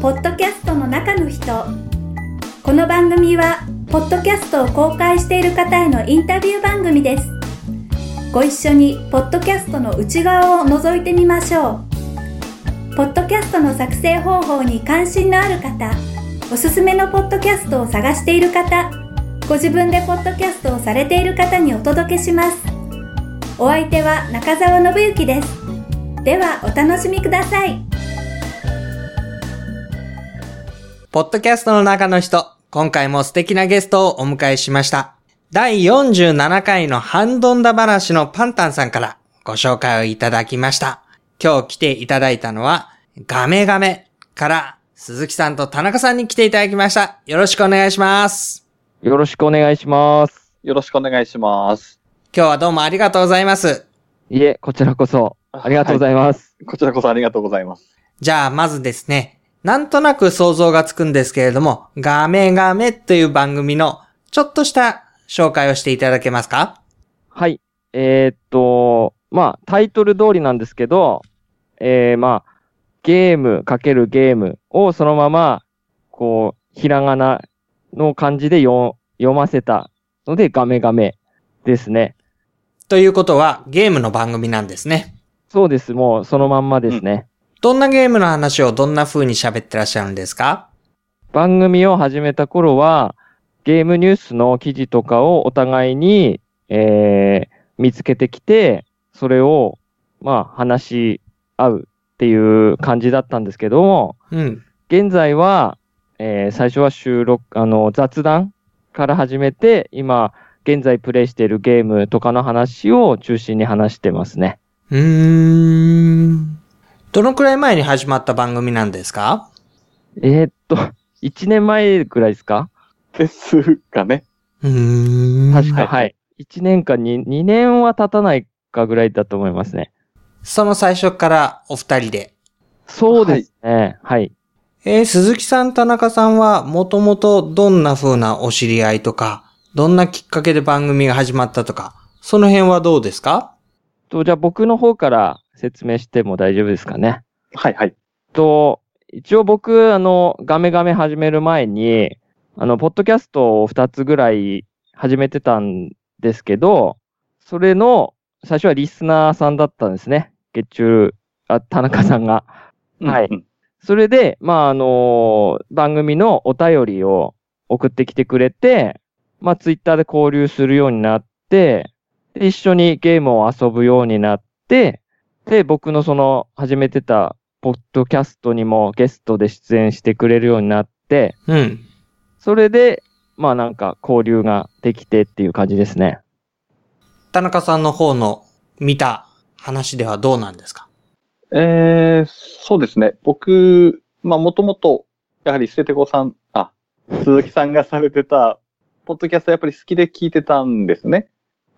ポッドキャストの中の人。この番組はポッドキャストを公開している方へのインタビュー番組です。ご一緒にポッドキャストの内側を覗いてみましょう。ポッドキャストの作成方法に関心のある方おすすめのポッドキャストを探している方ご自分でポッドキャストをされている方にお届けします。お相手は中澤信之です。ではお楽しみください。ポッドキャストの中の人、今回も素敵なゲストをお迎えしました。第47回のハンドンダ話のパンタンさんからご紹介をいただきました。今日来ていただいたのは、ガメガメから鈴木さんと田中さんに来ていただきました。よろしくお願いします。よろしくお願いします。よろしくお願いします。今日はどうもありがとうございます。いえ、こちらこそ、ありがとうございます。こちらこそありがとうございます。じゃあ、まずですね、なんとなく想像がつくんですけれども、ガメガメという番組のちょっとした紹介をしていただけますか？はい。えーっと、まあ、タイトル通りなんですけど、えー、まあ、ゲームかけるゲームをそのまま、こう、ひらがなの漢字で読読ませたので、ガメガメですね。ということは、ゲームの番組なんですね。そうです。もう、そのまんまですね。どんなゲームの話をどんな風に喋ってらっしゃるんですか？番組を始めた頃は、ゲームニュースの記事とかをお互いに、えー、見つけてきて、それを、まあ、話し合うっていう感じだったんですけども、うん。現在は、えー、最初は収録、あの、雑談から始めて、今、現在プレイしているゲームとかの話を中心に話してますね。うーん。どのくらい前に始まった番組なんですか？えーっと、1年前くらいですか？ですかね。うーん。確か、はいはい。1年か 2, 2年は経たないかぐらいだと思いますね。その最初からお二人で。そうですね。はい。えー鈴木さん、田中さんは、もともとどんな風なお知り合いとか、どんなきっかけで番組が始まったとか、その辺はどうですか？と、じゃあ僕の方から説明しても大丈夫ですかね。はいはい。と、一応僕、あの、ガメガメ始める前に、あの、ポッドキャストを2つぐらい始めてたんですけど、それの、最初はリスナーさんだったんですね。月中、あ、田中さんが。はいうんそれで、まあ、あの番組のお便りを送ってきてくれて、まあ、ツイッターで交流するようになって、で、一緒にゲームを遊ぶようになって、で、僕のその、始めてた、ポッドキャストにもゲストで出演してくれるようになって、うん。それで、まあなんか交流ができてっていう感じですね。田中さんの方の見た話ではどうなんですか？えー、そうですね。僕、まあもともと、やはり捨ててこさん、あ、鈴木さんがされてた、ポッドキャストやっぱり好きで聞いてたんですね。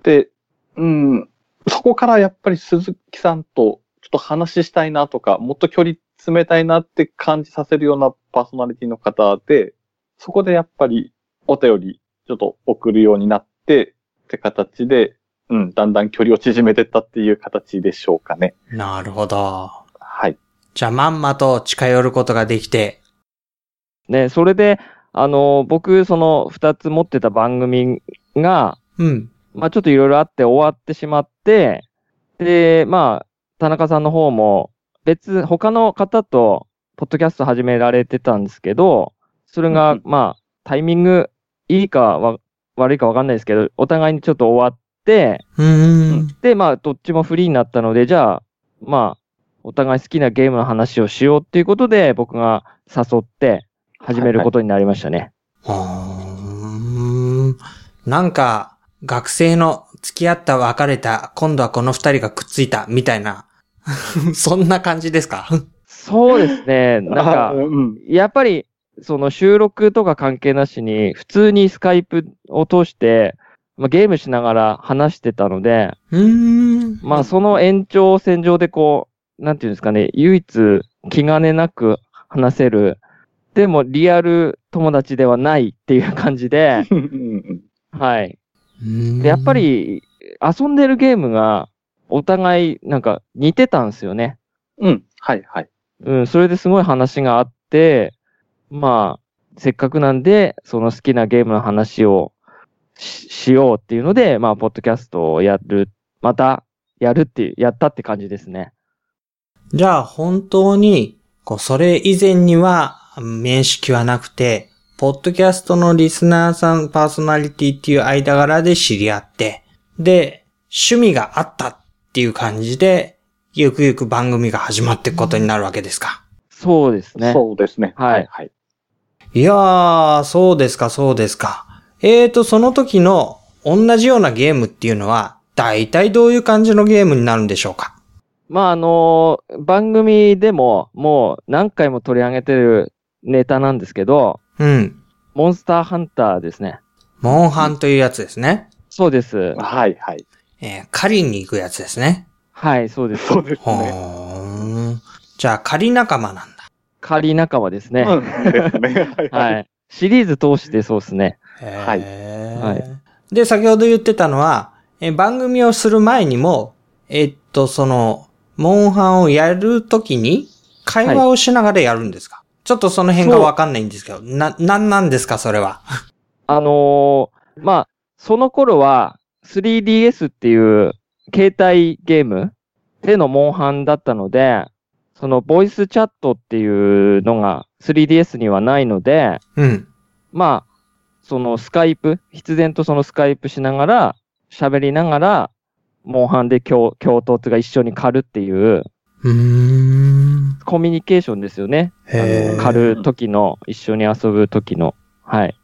で、うん、そこからやっぱり鈴木さんとちょっと話したいなとか、もっと距離詰めたいなって感じさせるようなパーソナリティの方で、そこでやっぱりお便りちょっと送るようになって、って形で、うん、だんだん距離を縮めてったっていう形でしょうかね。なるほど。はい。じゃあ、まんまと近寄ることができて、ね、それで、あの、僕、その二つ持ってた番組が、うん。まあちょっといろいろあって終わってしまって、で、まあ、田中さんの方も別、他の方と、ポッドキャスト始められてたんですけど、それがうん、まあ、タイミングいいかわ悪いかわかんないですけど、お互いにちょっと終わって。で、まあ、どっちもフリーになったので、じゃあ、まあ、お互い好きなゲームの話をしようっていうことで、僕が誘って始めることになりましたね。うーんなんか、学生の付き合った別れた、今度はこの二人がくっついた、みたいな、そんな感じですか？そうですね。なんかあ、うん。やっぱり、その収録とか関係なしに、普通にスカイプを通して、まあ、ゲームしながら話してたので。まあその延長線上でこう、なんていうんですかね、唯一気兼ねなく話せる、でもリアル友達ではないっていう感じで、うんはい。でやっぱ、り遊んでるゲームがお互いなんか似てたんですよね。うん。はいはい。うん、それですごい話があっって、まあ、せっかくなんで、その好きなゲームの話をししようっていうので、まあ、ポッドキャストをやる、またやるっていう、やったって感じですね。じゃあ本当に、こう、それ以前には面識はなくて、ポッドキャストのリスナーさん、パーソナリティっていう間柄で知り合って、で、趣味があったっていう感じで、ゆくゆく番組が始まっていくことになるわけですか。そうですね。そうですね。はいはい。いやー、そうですか、そうですか。えーと、その時の同じようなゲームっていうのは、大体どういう感じのゲームになるんでしょうか？まあ、あの番組でももう何回も取り上げてるネタなんですけど、うん。モンスターハンターですね。モンハンというやつですね。そうです。はい、はい。えー狩りに行くやつですね。はい、そうです。そうですほね。じゃあ、仮仲間なんだ。仮仲間ですね。うん。はい。シリーズ通してそうですね。はいで、先ほど言ってたのは、え番組をする前にも、えっと、その、モンハンをやるときに、会話をしながらやるんですか、ちょっとその辺がわかんないんですけど、な、なんなんですか、それは？あのーまあ、その頃は 3DS っていう携帯ゲームでのモンハンだったので、そのボイスチャットっていうのが 3DS にはないので、うん。まあ、そのスカイプ、必然とそのスカイプしながら、喋りながら、モンハンで共共闘が一緒に狩るっていううーん。コミュニケーションですよね。狩る時の、一緒に遊ぶ時の。はい。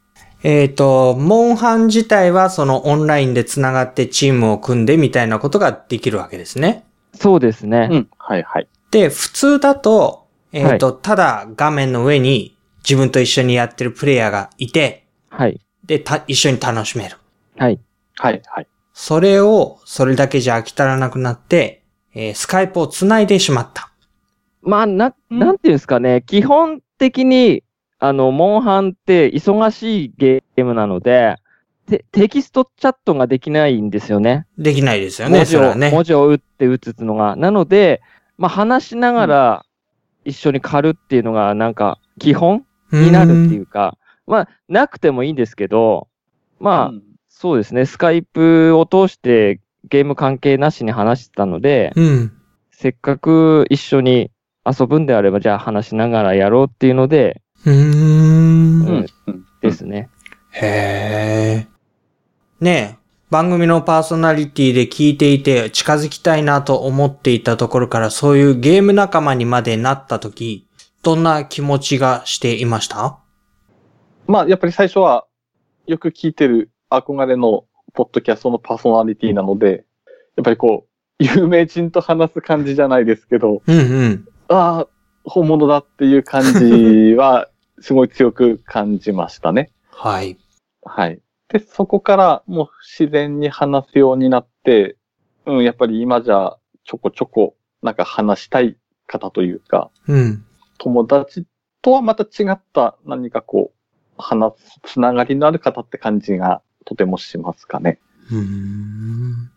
えっ、と、モンハン自体はそのオンラインで繋がってチームを組んでみたいなことができるわけですね。そうですね。うん。はい、はい。で、普通だと、えっ、と、ただ画面の上に自分と一緒にやってるプレイヤーがいて、はい。で、た、一緒に楽しめる。はい。はい、はい。それを、それだけじゃ飽き足らなくなって、えースカイプを繋いでしまった。まあ、な、うんなんていうんですかね。基本的に、あの、モンハンって忙しいゲームなので、テテキストチャットができないんですよね。できないですよね、文字を、ね。文字を打って打つのが。なので、まあ、話しながら一緒に狩るっていうのが、なんか、基本になるっていうか、まあ、なくてもいいんですけど、まあ、うんそうですね、スカイプを通してゲーム関係なしに話してたので、うん。せっかく一緒に遊ぶんであれば、じゃあ話しながらやろうっていうので、うーん。うんうんですね。へえ。ねえ、番組のパーソナリティで聞いていて近づきたいなと思っていたところからそういうゲーム仲間にまでなった時、どんな気持ちがしていました？まあ、やっぱり最初は、よく聞いてる憧れのポッドキャストのパーソナリティなので、やっぱりこう、有名人と話す感じじゃないですけど、うんうん。ああ、本物だっていう感じは、すごい強く感じましたね。はい。はい。で、そこからもう自然に話すようになって、うん、やっぱり今じゃちょこちょこなんか話したい方というか、うん。友達とはまた違った何かこう、話す、つながりのある方って感じがとてもしますかね。うーん。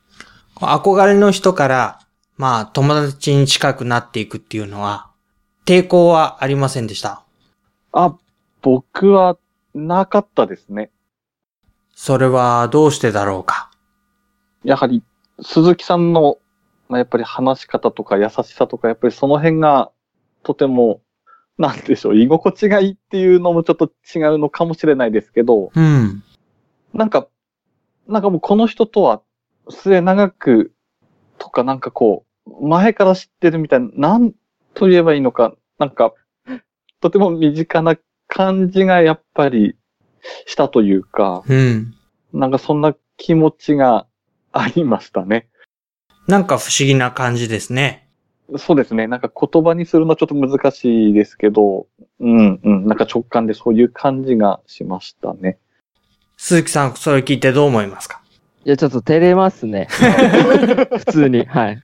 憧れの人から、まあ、友達に近くなっていくっていうのは、抵抗はありませんでした。あ、僕はなかったですね。それはどうしてだろうか？やはり、鈴木さんの、まあ、やっぱり話し方とか優しさとか、やっぱりその辺がとても、なんでしょう、居心地がいいっていうのもちょっと違うのかもしれないですけど、うん。なんか、なんかもうこの人とは末長くとかなんかこう、前から知ってるみたいな、なんと言えばいいのか、なんか、とても身近な感じがやっぱりしたというか、うん。なんかそんな気持ちがありましたね。なんか不思議な感じですね。そうですね。なんか言葉にするのはちょっと難しいですけど、うんうん。なんか直感でそういう感じがしましたね。鈴木さん、それ聞いてどう思いますか？いや、ちょっと照れますね。普通に。はい。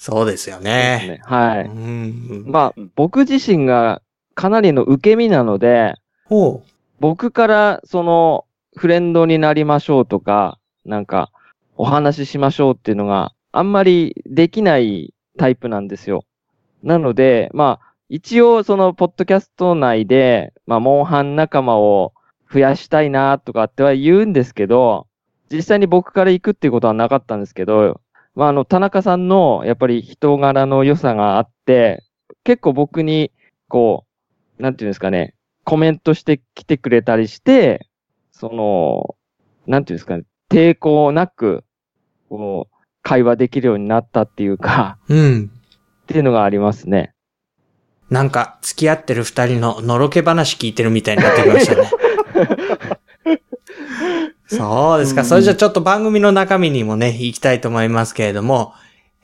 そうですよね。ねはい。うん。まあ、僕自身がかなりの受け身なので、ほ僕からそのフレンドになりましょうとか、なんかお話ししましょうっていうのがあんまりできないタイプなんですよ。なので、まあ、一応そのポッドキャスト内で、まあ、モンハン仲間を増やしたいなとかっては言うんですけど、実際に僕から行くっていうことはなかったんですけど、まあ、あの、田中さんのやっぱり人柄の良さがあって、結構僕に、こう、なんていうんですかね、コメントしてきてくれたりして、その、なんていうんですかね、抵抗なく、こう、会話できるようになったっていうか、うん。っていうのがありますね。なんか、付き合ってる二人ののろけ話聞いてるみたいになってきましたね。そうですか。それじゃあちょっと番組の中身にもね、行きたいと思いますけれども。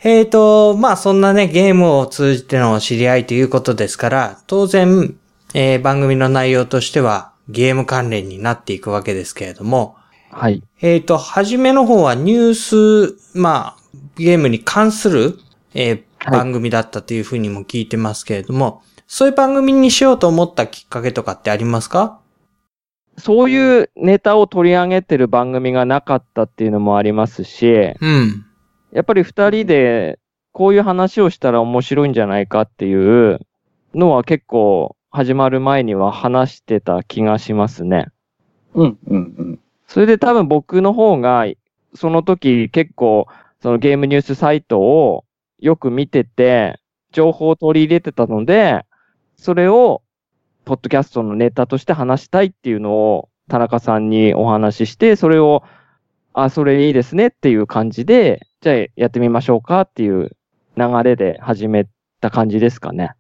えーと、まあそんなね、ゲームを通じての知り合いということですから、当然、えー番組の内容としてはゲーム関連になっていくわけですけれども、はい。えーと、初めの方はニュース、まあ、ゲームに関する、えーはい番組だったというふうにも聞いてますけれども、そういう番組にしようと思ったきっかけとかってありますか？そういうネタを取り上げてる番組がなかったっていうのもありますし、うん。やっぱり二人でこういう話をしたら面白いんじゃないかっていうのは結構始まる前には話してた気がしますね。うん、うん、うん。それで多分僕の方がその時結構そのゲームニュースサイトをよく見てて情報を取り入れてたので、それをポッドキャストのネタとして話したいっていうのを田中さんにお話しして、それを、あ、それいいですねっていう感じで、じゃあやってみましょうかっていう流れで始めた感じですかね。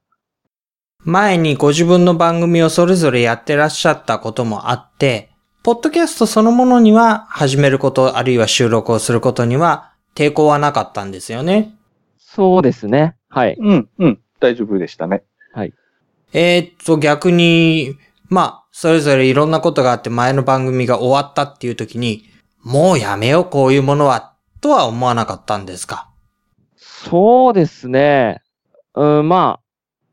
前にご自分の番組をそれぞれやってらっしゃったこともあって、ポッドキャストそのものには始めること、あるいは収録をすることには抵抗はなかったんですよね。そうですね。はい。うん、うん。大丈夫でしたね。えーっと、逆に、まあ、それぞれいろんなことがあって前の番組が終わったっていう時に、もうやめよう、こういうものは、とは思わなかったんですか？そうですね。うん、ま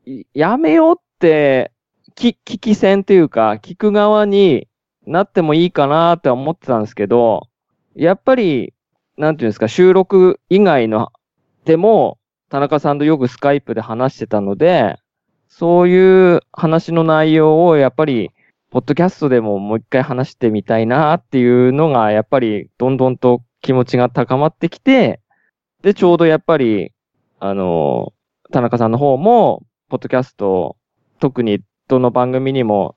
あ、やめようって、き、聞き戦というか、聞く側になってもいいかなって思ってたんですけど、やっぱり、なんていうんですか、収録以外の、でも、田中さんとよくスカイプで話してたので、そういう話の内容をやっぱり、ポッドキャストでももう一回話してみたいなっていうのが、やっぱりどんどんと気持ちが高まってきて、で、ちょうどやっぱり、あの、田中さんの方も、ポッドキャスト、特にどの番組にも、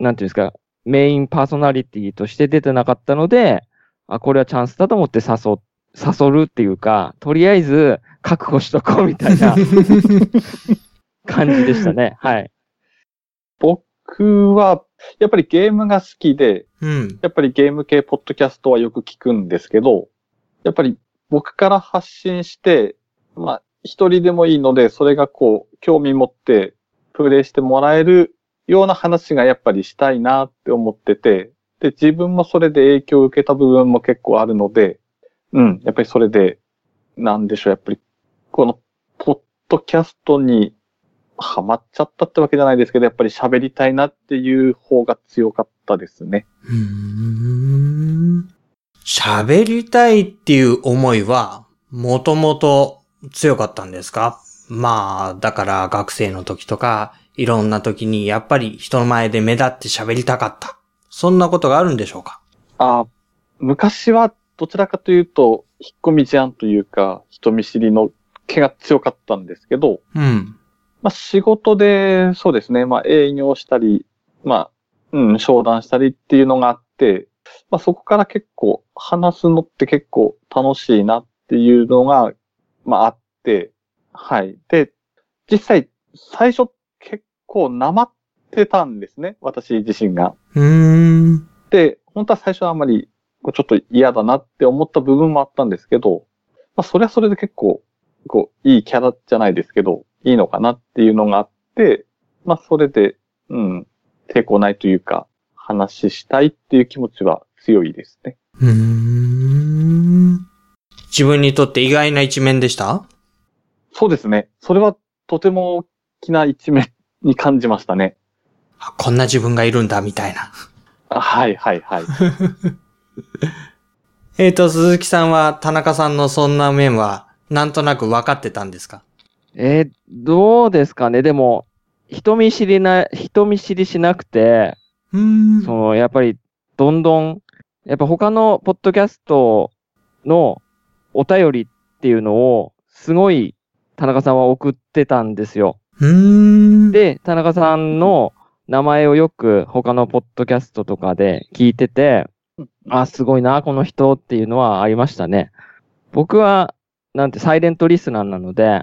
なんていうんですか、メインパーソナリティとして出てなかったので、あ、これはチャンスだと思って誘、誘るっていうか、とりあえず確保しとこうみたいな。感じでしたね。はい。僕は、やっぱりゲームが好きで、うん。やっぱりゲーム系ポッドキャストはよく聞くんですけど、やっぱり僕から発信して、まあ、一人でもいいので、それがこう、興味持ってプレイしてもらえるような話がやっぱりしたいなって思ってて、で、自分もそれで影響を受けた部分も結構あるので、うん、やっぱりそれで、なんでしょう、やっぱり、この、ポッドキャストにハマっちゃったってわけじゃないですけど、やっぱり喋りたいなっていう方が強かったですね。うーん喋りたいっていう思いは、もともと強かったんですか？まあ、だから学生の時とか、いろんな時にやっぱり人の前で目立って喋りたかった。そんなことがあるんでしょうか？あ昔はどちらかというと、引っ込み思案というか、人見知りの気が強かったんですけど、うん。まあ仕事で、そうですね、まあ営業したり、まあ、うん、商談したりっていうのがあって、まあそこから結構話すのって結構楽しいなっていうのが、まああって、はい。で、実際、最初結構なまってたんですね、私自身が。うーん。で、本当は最初はあんまり、こうちょっと嫌だなって思った部分もあったんですけど、まあ、それはそれで結構、こう、いいキャラじゃないですけど、いいのかなっていうのがあって、まあ、それで、うん、抵抗ないというか、話したいっていう気持ちは強いですね。うーん。自分にとって意外な一面でした？そうですね。それはとても大きな一面に感じましたね。あこんな自分がいるんだ、みたいな。あはいはいはい。えっと、鈴木さんは田中さんのそんな面は、なんとなく分かってたんですか？えーどうですかね？でも、人見知りな、人見知りしなくて、うーん。その、やっぱり、どんどん、やっぱ他のポッドキャストのお便りっていうのを、すごい、田中さんは送ってたんですよ。で、田中さんの名前をよく他のポッドキャストとかで聞いてて、あ、すごいな、この人っていうのはありましたね。僕は、なんて、サイレントリスナーなので、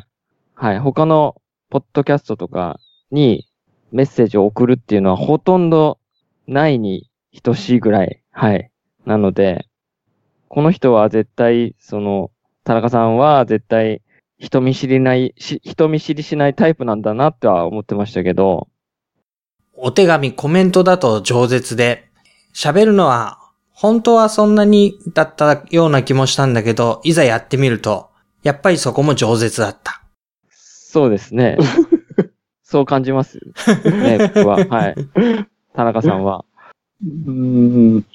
はい、他のポッドキャストとかにメッセージを送るっていうのはほとんどないに等しいぐらい、はい。なので、この人は絶対、その、田中さんは絶対人見知りない、人見知りしないタイプなんだなっては思ってましたけど、お手紙、コメントだと饒舌で、喋るのは、本当はそんなにだったような気もしたんだけど、いざやってみると、やっぱりそこも饒舌だった。そうですね。そう感じますね、僕は。はい。田中さんは。うーん。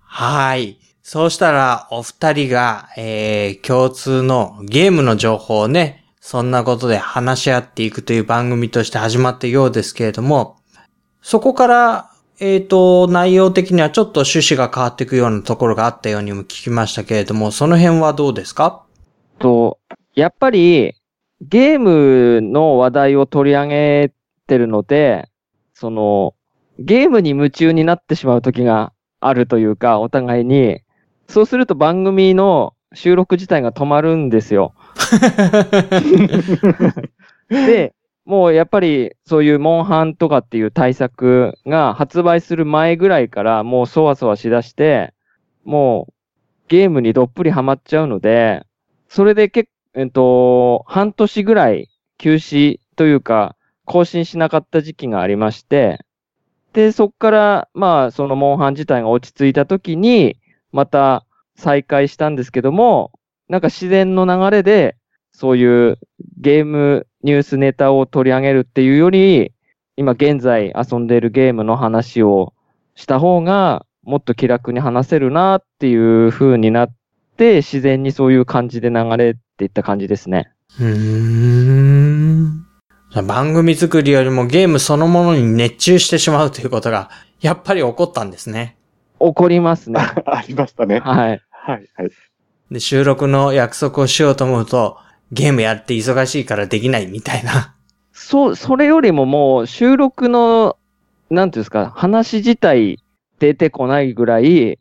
はい。そうしたら、お二人が、えー、共通のゲームの情報をね、そんなことで話し合っていくという番組として始まったようですけれども、そこから、えっ、と、内容的にはちょっと趣旨が変わっていくようなところがあったようにも聞きましたけれども、その辺はどうですか？と、やっぱり、ゲームの話題を取り上げてるので、その、ゲームに夢中になってしまう時があるというか、お互いに、そうすると番組の収録自体が止まるんですよ。で、もうやっぱりそういうモンハンとかっていう対策が発売する前ぐらいからもうそわそわしだして、もうゲームにどっぷりハマっちゃうので、それで結えっと、半年ぐらい休止というか、更新しなかった時期がありまして、で、そっから、まあ、そのモンハン自体が落ち着いた時に、また再開したんですけども、なんか自然の流れで、そういうゲームニュースネタを取り上げるっていうより、今現在遊んでいるゲームの話をした方が、もっと気楽に話せるなっていう風になって、自然にそういう感じで流れていった感じですね。うーん。じゃあ番組作りよりもゲームそのものに熱中してしまうということが、やっぱり起こったんですね。怒りますね。ありましたね。はい。はい、はい。で、収録の約束をしようと思うと、ゲームやって忙しいからできないみたいな。そう、それよりももう収録の、なんていうんですか、話自体出てこないぐらい、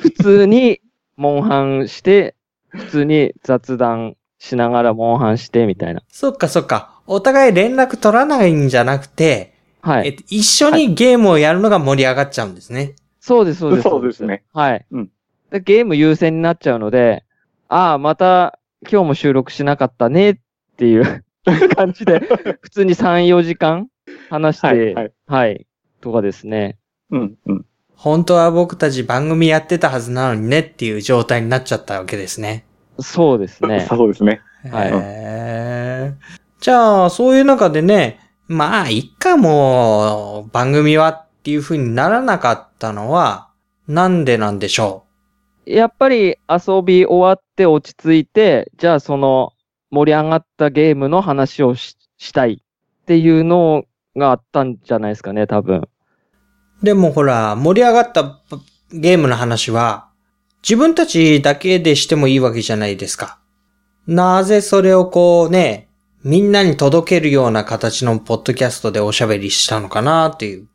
普通にモンハンして、普通に雑談しながらモンハンしてみたいな。そっかそっか。お互い連絡取らないんじゃなくて、はい。えっと、一緒にゲームをやるのが盛り上がっちゃうんですね。そうです、そうです。そうですね。はい。うんでゲーム優先になっちゃうので、ああ、また今日も収録しなかったねっていう 感じで、普通に3、4時間話して、はい、はい。とかですね。うん、うん。本当は僕たち番組やってたはずなのにねっていう状態になっちゃったわけですね。そうですね。そうですね。はいへーじゃあ、そういう中でね、まあ、いっかもう、番組はっていう風にならなかったのは、なんでなんでしょやっぱり遊び終わって落ち着いて、じゃあその盛り上がったゲームの話をししたいっていうのがあったんじゃないですかね、多分。う。でもほら、盛り上がったゲームの話は、自分たちだけでしてもいいわけじゃないですか。なぜそれをこうね、みんなに届けるような形のポッドキャストでおしゃべりしたのかなっていう。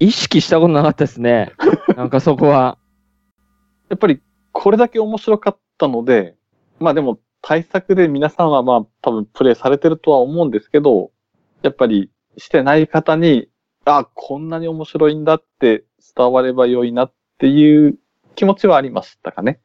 意識したことなかったですね。なんかそこは。やっぱりこれだけ面白かったので、まあでも対策で皆さんはまあ多分プレイされてるとは思うんですけど、やっぱりしてない方に、あ、こんなに面白いんだって伝われば良いなっていう気持ちはありましたかね。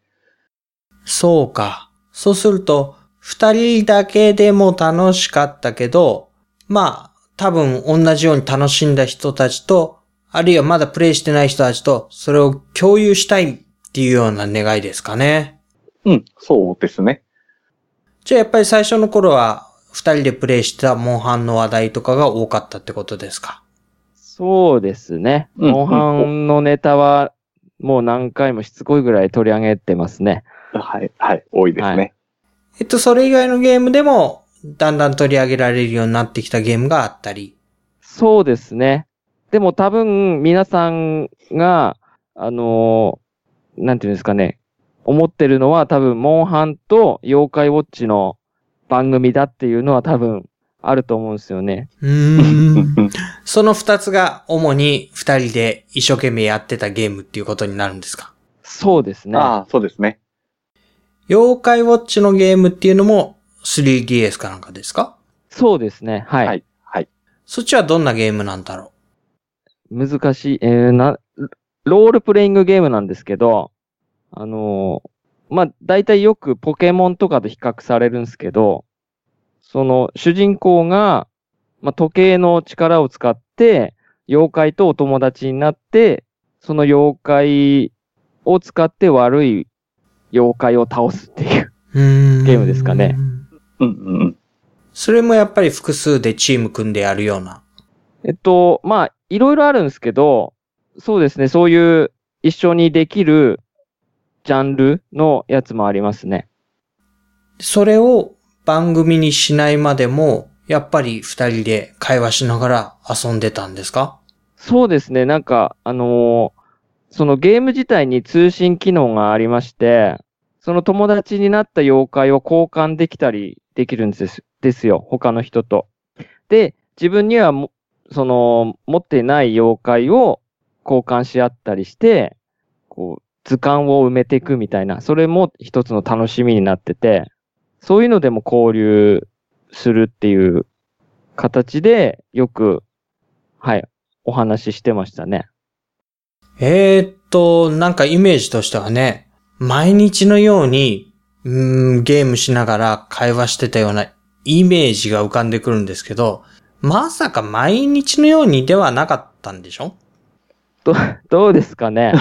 そうか。そうすると、二人だけでも楽しかったけど、まあ、多分同じように楽しんだ人たちと、あるいはまだプレイしてない人たちと、それを共有したいっていうような願いですかね。うん、そうですね。じゃあやっぱり最初の頃は、二人でプレイしたモンハンの話題とかが多かったってことですか。そうですね。うんモンハンのネタはもう何回もしつこいぐらい取り上げてますね。はい、はい、多いですね。はえっと、それ以外のゲームでも、だんだん取り上げられるようになってきたゲームがあったり。そうですね。でも多分皆さんが、あのーなんていうんですかね、思ってるのは多分、モンハンと妖怪ウォッチの番組だっていうのは多分あると思うんですよね。うーん。その二つが主に二人で一生懸命やってたゲームっていうことになるんですか？そうですね。ああ、そうですね。妖怪ウォッチのゲームっていうのも 3DS かなんかですか？そうですね。はい。はい。はい。そっちはどんなゲームなんだろ難しい、えーな、ロールプレイングゲームなんですけど、あのーまあ、大体よくポケモンとかと比較されるんですけど、その主人公が、まあ、時計の力を使って、妖怪とお友達になって、その妖怪を使って悪い妖怪を倒すっていう。ゲームですかね。うんうんうん。それもやっぱり複数でチーム組んでやるような。えっと、まあ、いろいろあるんですけど、そうですね、そういう一緒にできるジャンルのやつもありますね。それを番組にしないまでも、やっぱり二人で会話しながら遊んでたんですか？そうですね、なんか、あのーそのゲーム自体に通信機能がありまして、その友達になった妖怪を交換できたりできるんですですよ、他の人と。で、自分にはも、その、持ってない妖怪を交換し合ったりして、こう、図鑑を埋めていくみたいな、それも一つの楽しみになってて、そういうのでも交流するっていう形で、よく、はい、お話ししてましたね。えー、っと、なんかイメージとしてはね、毎日のように、うーん、ゲームしながら会話してたようなイメージが浮かんでくるんですけど、まさか毎日のようにではなかったんでしょ？ど、どうですかね？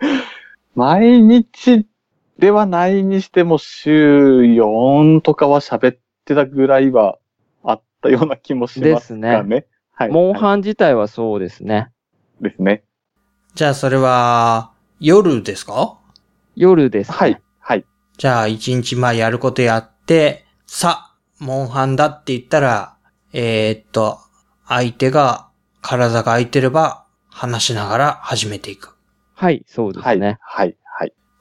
毎日ではないにしても週4とかは喋ってたぐらいはあったような気もしますかね。ですはい。モンはいハン自体はそうですね。ですね。じゃあそれは、夜ですか？夜です、ね。はい。はい。じゃあ一日まあやることやって、さ、モンハンだって言ったら、えーっと、相手が体が空いてれば話しながら始めていく。はい、そうですはい。ね。はい。はい。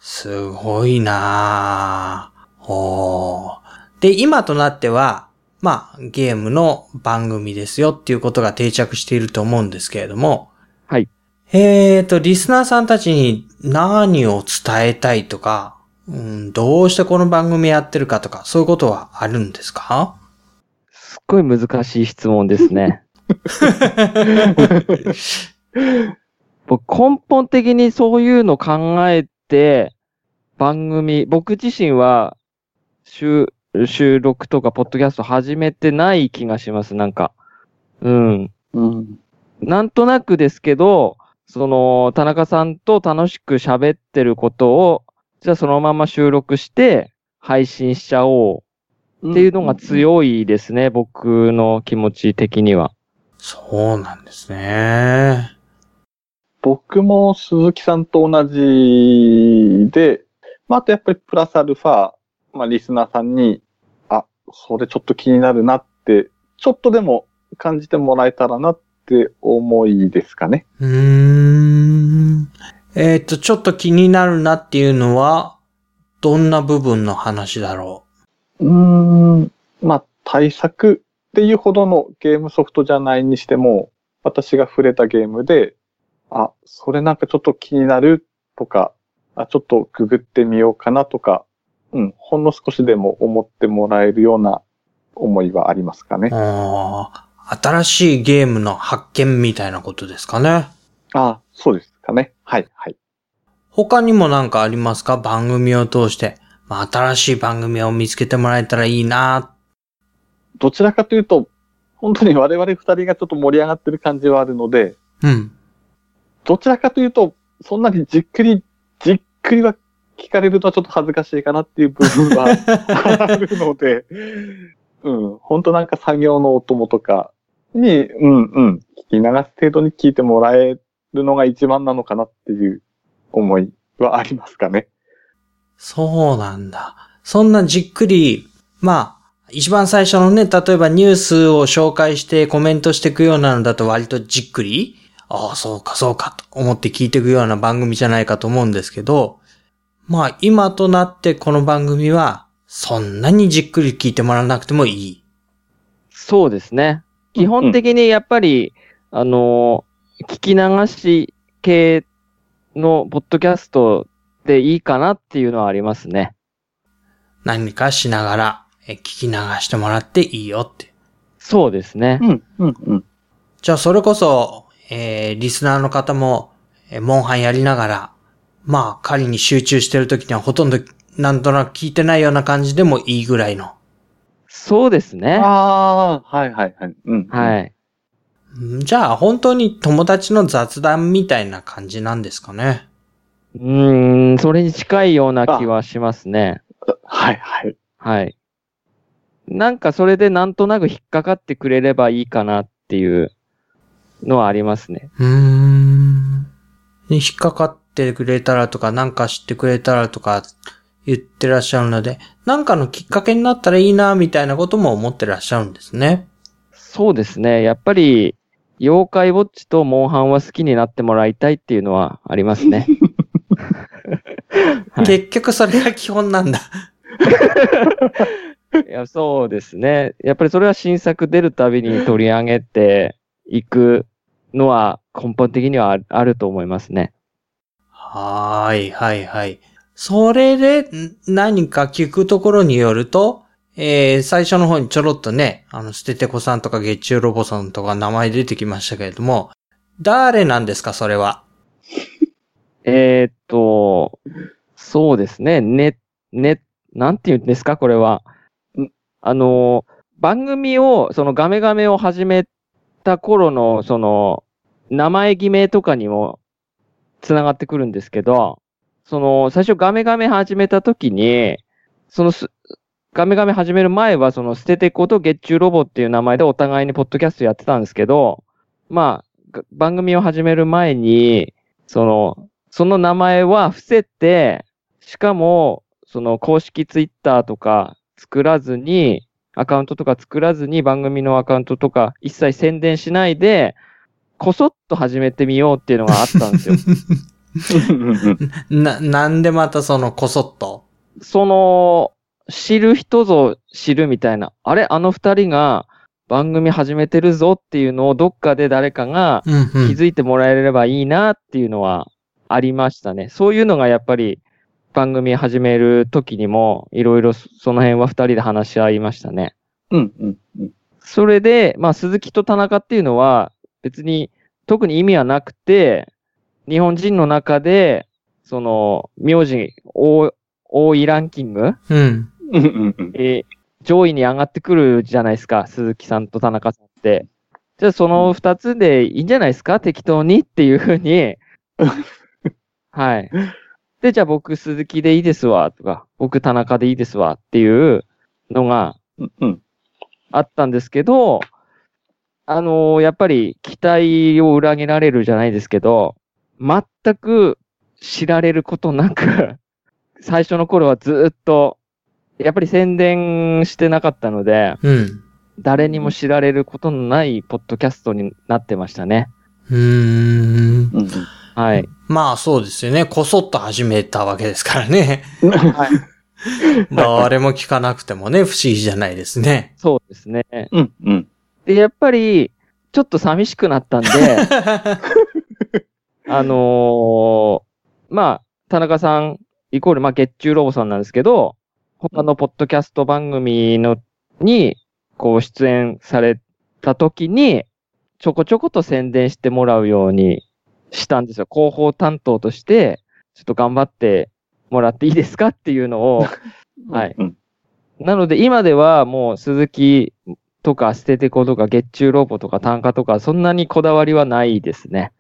すごいなぁ。おーで、今となっては、まあ、ゲームの番組ですよっていうことが定着していると思うんですけれども。はい。えーと、リスナーさんたちに何を伝えたいとか、うん、どうしてこの番組やってるかとか、そういうことはあるんですか？すっごい難しい質問ですね。僕根本的にそういうの考えて、番組、僕自身は収収録とかポッドキャスト始めてない気がします、なんか。うん。うん。なんとなくですけど、その、田中さんと楽しく喋ってることを、じゃあそのまま収録して配信しちゃおうっていうのがい。強いですね、僕の気持ち的には。そうなんですね。僕も鈴木さんと同じで、まあ、あとやっぱりプラスアルファ、まあ、リスナーさんに、あ、それちょっと気になるなって、ちょっとでも感じてもらえたらなって思いですかね。うーん。えっ、と、ちょっと気になるなっていうのは、どんな部分の話だろうーん、まあ、対策っていうほどのゲームソフトじゃないにしても、私が触れたゲームで、あ、それなんかちょっと気になるとか、あ、ちょっとググってみようかなとか、うん、ほんの少しでも思ってもらえるような思いはありますかね新しいゲームの発見みたいなことですかね。あ、そうですかね。はい、はい。他にも何かありますか？番組を通して。まあ、新しい番組を見つけてもらえたらいいな。どちらかというと、本当に我々二人がちょっと盛り上がってる感じはあるので、うん。どちらかというと、そんなにじっくり、くりは聞かれるとはちょっと恥ずかしいかなっていう部分は あるので、うん、本当なんか作業のお供とかに、うんうん、聞き流す程度に聞いてもらえるのが一番なのかなっていう思いはありますかね。そうなんだ。そんなじっくり、ま一番最初のね、例えばニュースを紹介してコメントしていくようなのだと割とじっくり、ああ、そうかそうかと思って聞いていくような番組じゃないかと思うんですけど、まあ今となってこの番組はそんなにじっくり聞いてもらわなくてもいい。そうですね。基本的にやっぱり、あのー聞き流し系のポッドキャストでいいかなっていうのはありますね。何かしながらえ聞き流してもらっていいよって。そうですね。うん、うん、うん。じゃあそれこそ、えー、リスナーの方も、えーモンハンやりながら、まあ仮に集中してる時にはほとんどなんとなく聞いてないような感じでもいいぐらいの。そうですね。ああ、はい、はい、はい。うん。。はいじゃあ本当に友達の雑談みたいな感じなんですかね。うーん、それに近いような気はしますね。はい、はい。はい。なんかそれでなんとなく引っかかってくれればいいかなっていうのはありますね。うーん。で引っかかってくれたらとか、なんか知ってくれたらとか言ってらっしゃるので、なんかのきっかけになったらいいな、みたいなことも思ってらっしゃるんですね。そうですね。やっぱり、妖怪ウォッチとモンハンは好きになってもらいたいっていうのはありますね。はい結局それが基本なんだ。いや、そうですね。やっぱりそれは新作出るたびに取り上げていくのは根本的にはあると思いますね。はーい、はい、はい。それで、ん何か聞くところによると、えー、最初の方にちょろっとね、あの、捨ててこさんとか月中ロボさんとか名前出てきましたけれども、誰なんですか、それは？えーっと、そうですね。ね、ね、なんて言うんですか、これはん。あの、番組を、そのガメガメを始めた頃の、その、名前決めとかにも繋がってくるんですけど、その、最初ガメガメ始めた時に、そのす、ガメガメ始める前は、その、捨ててこと月中ロボっていう名前でお互いにポッドキャストやってたんですけど、まあ、番組を始める前に、その、その名前は伏せて、しかも、その公式ツイッターとか作らずに、アカウントとか作らずに番組のアカウントとか一切宣伝しないで、こそっと始めてみようっていうのがあったんですよ。な、なんでまたそのこそっと？その、知る人ぞ知るみたいな、あれあの二人が番組始めてるぞっていうのをどっかで誰かが気づいてもらえればいいなっていうのはありましたね。そういうのがやっぱり番組始める時にもいろいろそその辺は二人で話し合いましたね。うん、うん、うん。それで、まあ鈴木と田中っていうのは別に特に意味はなくて、日本人の中で、その、名字多多いランキング、うん。うん、うん、うん。えー上位に上がってくるじゃないですか、鈴木さんと田中さんって。じゃあその二つでいいんじゃないですか適当にっていうふうに。はい。で、じゃあ僕鈴木でいいですわ、とか、僕田中でいいですわっていうのが。あったんですけど、あのーやっぱり期待を裏切られるじゃないですけど、全く知られることなく、最初の頃はずっと、やっぱり宣伝してなかったので、うん。誰にも知られることのないポッドキャストになってましたね。う。うんはい。まあそうですよね。こそっと始めたわけですからね。うん。はい。誰も聞かなくてもね、不思議じゃないですね。そうですね。うん、うん。で、やっぱり、ちょっと寂しくなったんで、あのーまあ、田中さん、イコール、まあ、月中ロボさんなんですけど、他のポッドキャスト番組の、に、こう、出演された時に、ちょこちょこと宣伝してもらうようにしたんですよ。広報担当として、ちょっと頑張ってもらっていいですかっていうのを、はいうん。なので今ではもう鈴木とか捨ててことか月中ロボとか単価とかそんなにこだわりはないですね。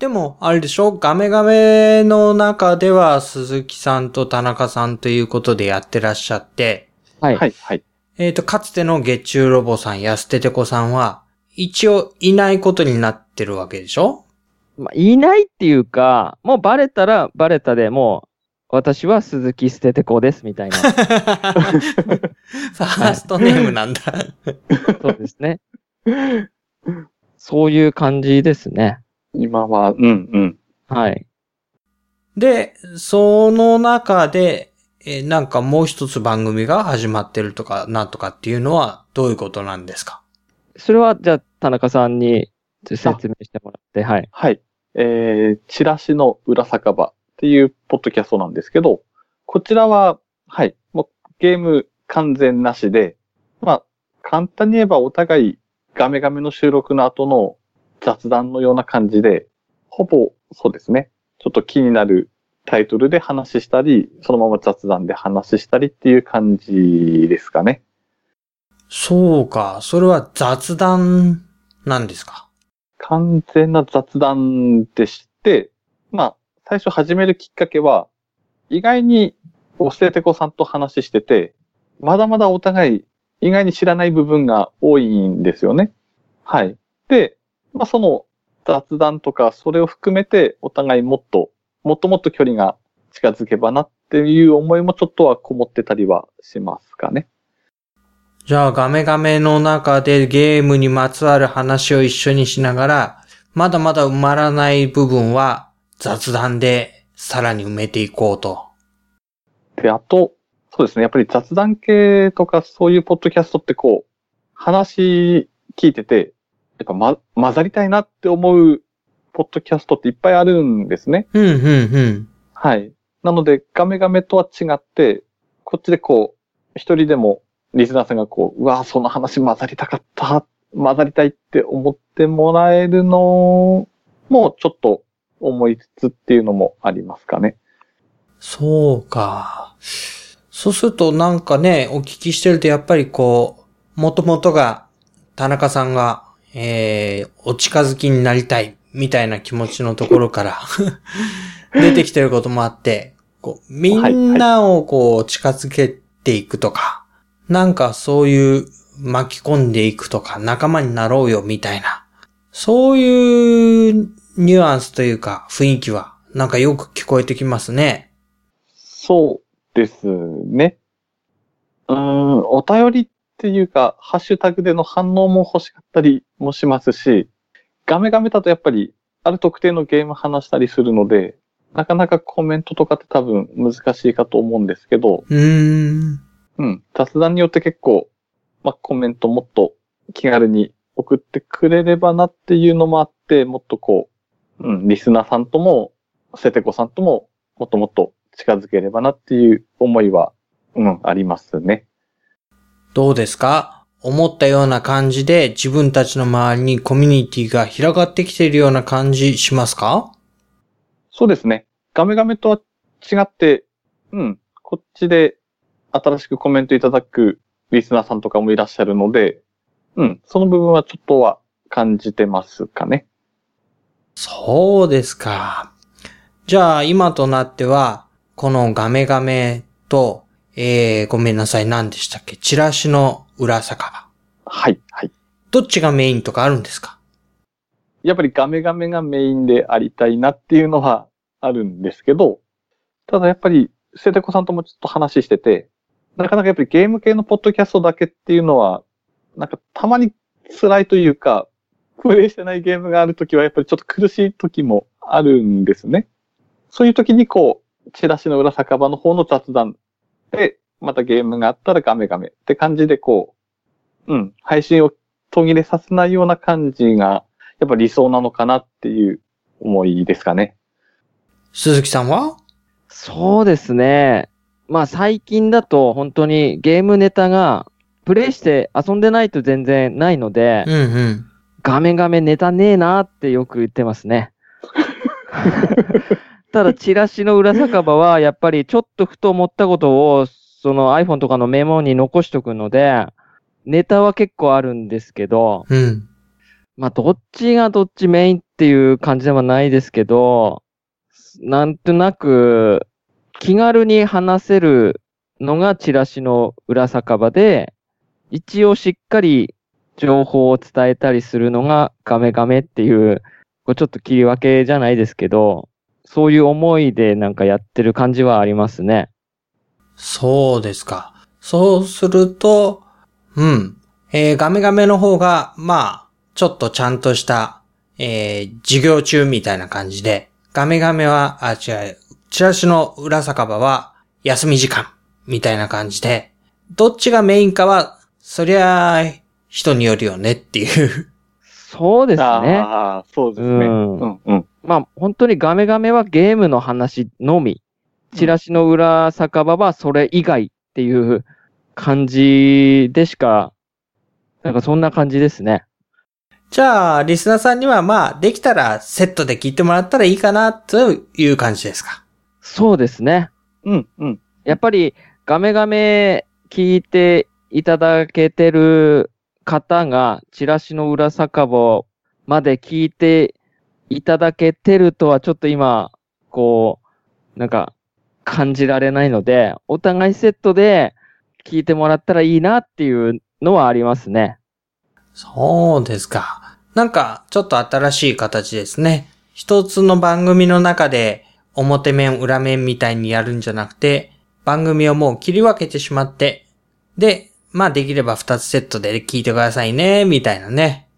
でも、あれでしょ？ガメガメの中では鈴木さんと田中さんということでやってらっしゃって、はい。はい、はい。えっ、と、かつての月中ロボさんや捨ててこさんは、一応いないことになってるわけでしょ？まあ、いないっていうか、もうバレたらバレたでも私は鈴木捨ててこです、みたいな。ファーストネームなんだ。そうですね。そういう感じですね。今は、うんうん。はい。で、その中で、えーなんかもう一つ番組が始まってるとか、なんとかっていうのはどういうことなんですか？それは、じゃあ、田中さんに説明してもらって、はい。はい。えー、チラシの裏酒場っていうポッドキャストなんですけど、こちらは、はい、もうゲーム完全なしで、まあ、簡単に言えばお互いガメガメの収録の後の雑談のような感じで、ほぼそうですね、ちょっと気になるタイトルで話したり、そのまま雑談で話したりっていう感じですかね。そうか、それは雑談なんですか？完全な雑談でして、まあ、最初始めるきっかけは、意外に、お捨ててこさんと話してて、まだまだお互い、意外に知らない部分が多いんですよね。はい。で、まあ、その雑談とか、それを含めて、お互いもっと、もっともっと距離が近づけばなっていう思いもちょっとはこもってたりはしますかね。じゃあガメガメの中でゲームにまつわる話を一緒にしながら、まだまだ埋まらない部分は雑談でさらに埋めていこうと。で、あと、そうですね。やっぱり雑談系とかそういうポッドキャストってこう、話聞いてて、やっぱま、混ざりたいなって思うポッドキャストっていっぱいあるんですね。うん、うん、うん。はい。なので、ガメガメとは違って、こっちでこう、一人でもリスナーさんがこう、うわその話混ざりたかった、混ざりたいって思ってもらえるのもちょっと思いつつっていうのもありますかね。そうか。そうするとなんかね、お聞きしてるとやっぱりこう、もともとが田中さんが、えー、お近づきになりたいみたいな気持ちのところから 出てきてることもあって、こうみんなをこう近づけていくとか、なんかそういう巻き込んでいくとか仲間になろうよみたいな、そういうニュアンスというか雰囲気はなんかよく聞こえてきますね。そうですね。うーん、お便りっていうか、ハッシュタグでの反応も欲しかったりもしますし、ガメガメだとやっぱり、ある特定のゲーム話したりするので、なかなかコメントとかって多分難しいかと思うんですけど、うーん。うん、雑談によって結構、まあ、コメントもっと気軽に送ってくれればなっていうのもあって、もっとこう、うん、リスナーさんとも、セテコさんとも、もっともっと近づければなっていう思いは、うん、ありますね。どうですか？思ったような感じで自分たちの周りにコミュニティが広がってきているような感じしますか？そうですね。ガメガメとは違って、うん、こっちで新しくコメントいただくリスナーさんとかもいらっしゃるので、うん、その部分はちょっとは感じてますかね。そうですか。じゃあ今となっては、このガメガメと、えー、ごめんなさい、何でしたっけ？チラシの裏酒場。はい、はい。どっちがメインとかあるんですか？やっぱりガメガメがメインでありたいなっていうのはあるんですけど、ただやっぱり、セテコさんともちょっと話してて、なかなかやっぱりゲーム系のポッドキャストだけっていうのは、なんかたまに辛いというか、プレイしてないゲームがあるときはやっぱりちょっと苦しいときもあるんですね。そういうときにこう、チラシの裏酒場の方の雑談で、またゲームがあったらガメガメって感じでこう、うん、配信を途切れさせないような感じが、やっぱ理想なのかなっていう思いですかね。鈴木さんは？そうですね。まあ最近だと本当にゲームネタがプレイして遊んでないと全然ないので、うんうん。画面画面ネタねえなってよく言ってますね。ただ、チラシの裏酒場は、やっぱりちょっとふと思ったことを、その iPhone とかのメモに残しとくので、ネタは結構あるんですけど、うん。まあ、どっちがどっちメインっていう感じではないですけど、なんとなく、気軽に話せるのがチラシの裏酒場で、一応しっかり情報を伝えたりするのがガメガメっていう、ちょっと切り分けじゃないですけど、そういう思いでなんかやってる感じはありますね。そうですか。そうすると、うん。えー、ガメガメの方が、まあ、ちょっとちゃんとした、えー、授業中みたいな感じで、ガメガメは、あ、違う、チラシの裏酒場は、休み時間、みたいな感じで、どっちがメインかは、そりゃ、人によるよねっていう。そうですね。ああ、そうですね。うんうんうん。まあ本当にガメガメはゲームの話のみ。チラシの裏酒場はそれ以外っていう感じでしか、なんかそんな感じですね。じゃあ、リスナーさんには、まあ、できたらセットで聞いてもらったらいいかな、という感じですか？そうですね。うんうん。やっぱりガメガメ聞いていただけてる方が、チラシの裏酒場まで聞いていただけてるとはちょっと今、こう、なんか感じられないので、お互いセットで聞いてもらったらいいなっていうのはありますね。そうですか。なんか、ちょっと新しい形ですね。一つの番組の中で、表面、裏面みたいにやるんじゃなくて、番組をもう切り分けてしまって、で、まあできれば二つセットで聞いてくださいね、みたいなね。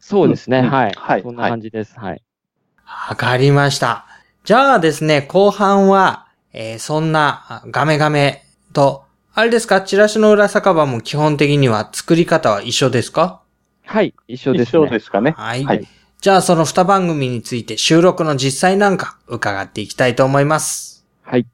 そうですね。うんはい。はいそんな感じです。はい。わかりました。じゃあですね、後半は、えーそんなあガメガメと、あれですか？チラシの裏酒場も基本的には作り方は一緒ですか？はい。一緒です一ね。緒ですかね？はい。はい。じゃあその二番組について収録の実際なんか伺っていきたいと思います。はい。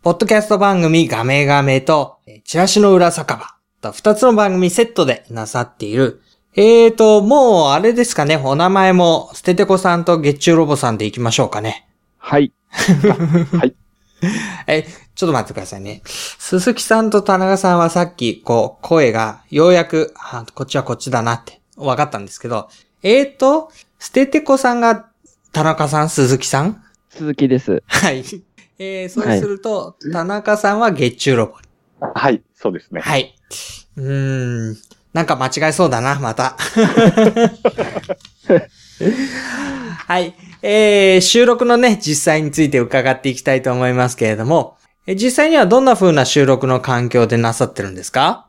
ポッドキャスト番組ガメガメと、えーチラシの裏酒場と二つの番組セットでなさっている。えーと、もうあれですかね、お名前も、ステテコさんと月中ロボさんで行きましょうかね。はい。え、ちょっと待ってくださいね。鈴木さんと田中さんはさっき、こう、声が、ようやく、あ、こっちはこっちだなって、分かったんですけど、えーと、ステテコさんが、田中さん、鈴木さん？鈴木です。はい。えー、そうすると、田中さんは月中ロボ。はい、そうですね。はい。うーん、なんか間違えそうだな、また。はい。えー、収録のね、実際について伺っていきたいと思いますけれども、え実際にはどんな風な収録の環境でなさってるんですか？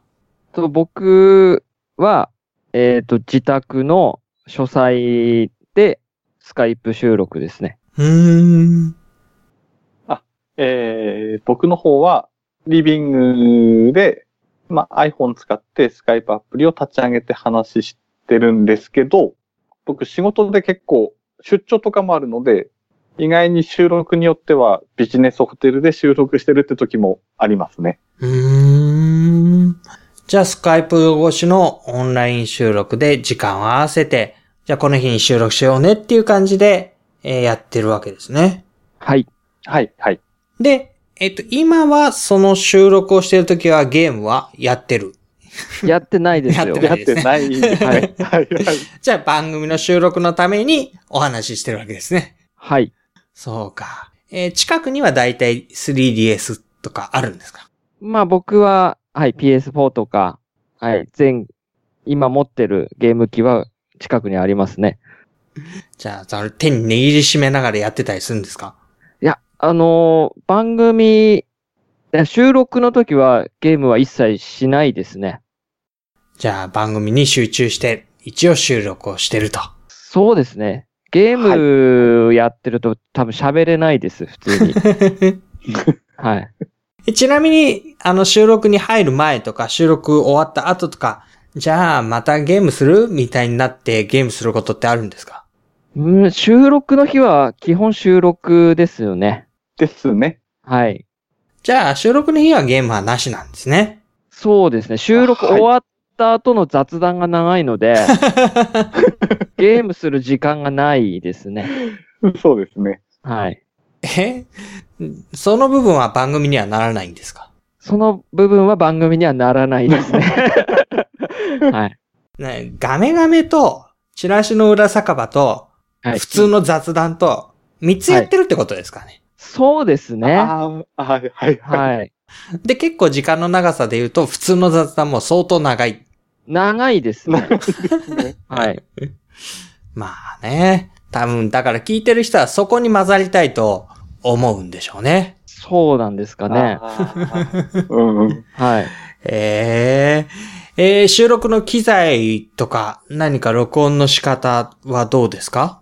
と僕は、えっ、と、自宅の書斎でスカイプ収録ですね。うーん。えー、僕の方は、リビングで、まあ、iPhone 使ってスカイプアプリを立ち上げて話してるんですけど、僕仕事で結構出張とかもあるので、意外に収録によってはビジネスホテルで収録してるって時もありますね。うーん。じゃあ、スカイプ越しのオンライン収録で時間を合わせて、じゃあこの日に収録しようねっていう感じで、えーやってるわけですね。はい。はい、はい。で、えっと、今はその収録をしているときはゲームはやってる？やってないですよ。やってないやってない。はい、はい、はい。じゃあ番組の収録のためにお話ししてるわけですね。はい。そうか。えー近くにはだいたい 3DS とかあるんですか？まあ僕は、はい、PS4 とか、はい、全、今持ってるゲーム機は近くにありますね。じゃあ、手に握りしめながらやってたりするんですか？いや、あのー番組、収録の時はゲームは一切しないですね。じゃあ番組に集中して一応収録をしてると。そうですね。ゲームやってると多分喋れないです、普通に。はい。えちなみに、あの収録に入る前とか収録終わった後とか、じゃあまたゲームするみたいになってゲームすることってあるんですか？うん、収録の日は基本収録ですよね。ですね。はい。じゃあ収録の日はゲームはなしなんですね。そうですね。収録はい終わった後の雑談が長いので、ゲームする時間がないですね。そうですね。はい。え？その部分は番組にはならないんですか？その部分は番組にはならないですね。はい。ね、ガメガメと、チラシの裏酒場と、はい。普通の雑談と、三つやってるってことですかね？そうですね。ああ、はい、はい、はい。はい。で、結構時間の長さで言うと、普通の雑談も相当長い。長いですね。はい。まあね。多分、だから聞いてる人はそこに混ざりたいと思うんでしょうね。そうなんですかね。うんうん。はい。えええー収録の機材とか何か録音の仕方はどうですか？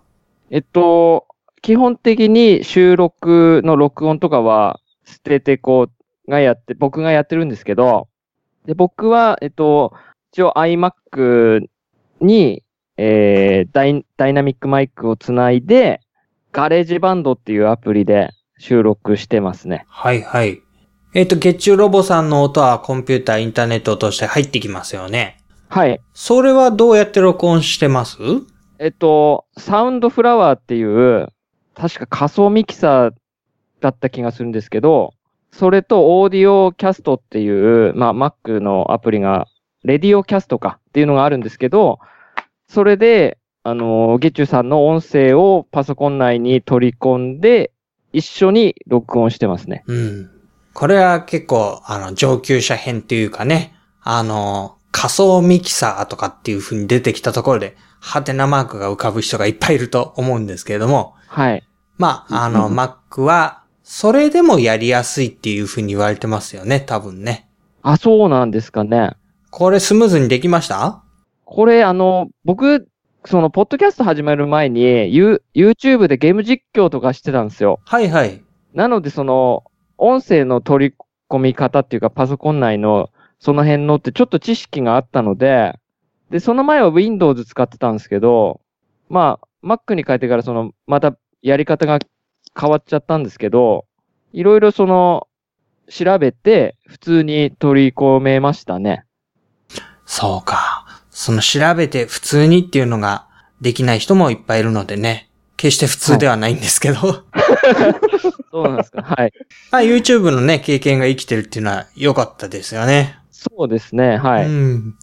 えっと、基本的に収録の録音とかは、捨ててこうがやって、僕がやってるんですけど、で、僕は、えっと、一応 iMac に、えーダイ、ダイナミックマイクをつないで、 GarageBand っていうアプリで収録してますね。はいはい。えっ、と、月中ロボさんの音はコンピューター、インターネットを通して入ってきますよね。はい。それはどうやって録音してます？えっと、 Soundflower っていう、確か仮想ミキサーだった気がするんですけど、それとオーディオキャストっていう、まあ Mac のアプリが、レディオキャストかっていうのがあるんですけど、それで、あの、ゲッチュさんの音声をパソコン内に取り込んで、一緒に録音してますね。うん。これは結構、あの、上級者編っていうかね、あの、仮想ミキサーとかっていう風に出てきたところで、ハテナマークが浮かぶ人がいっぱいいると思うんですけれども、はい。まあ、あの、Mac は、それでもやりやすいっていう風に言われてますよね、多分ね。あ、そうなんですかね。これスムーズにできました？これ、あの、僕、その、ポッドキャスト始める前に、ユ YouTube でゲーム実況とかしてたんですよ。はいはい。なので、その、音声の取り込み方っていうか、パソコン内の、その辺のってちょっと知識があったので、で、その前は Windows 使ってたんですけど、まあ、Mac に変えてから、その、またやり方が変わっちゃったんですけど、いろいろその、調べて、普通に取り込めましたね。そうか。その調べて普通にっていうのができない人もいっぱいいるのでね。決して普通ではないんですけど。そうなんですか。はい。まあ YouTube のね、経験が生きてるっていうのは良かったですよね。そうですね。はい。うん。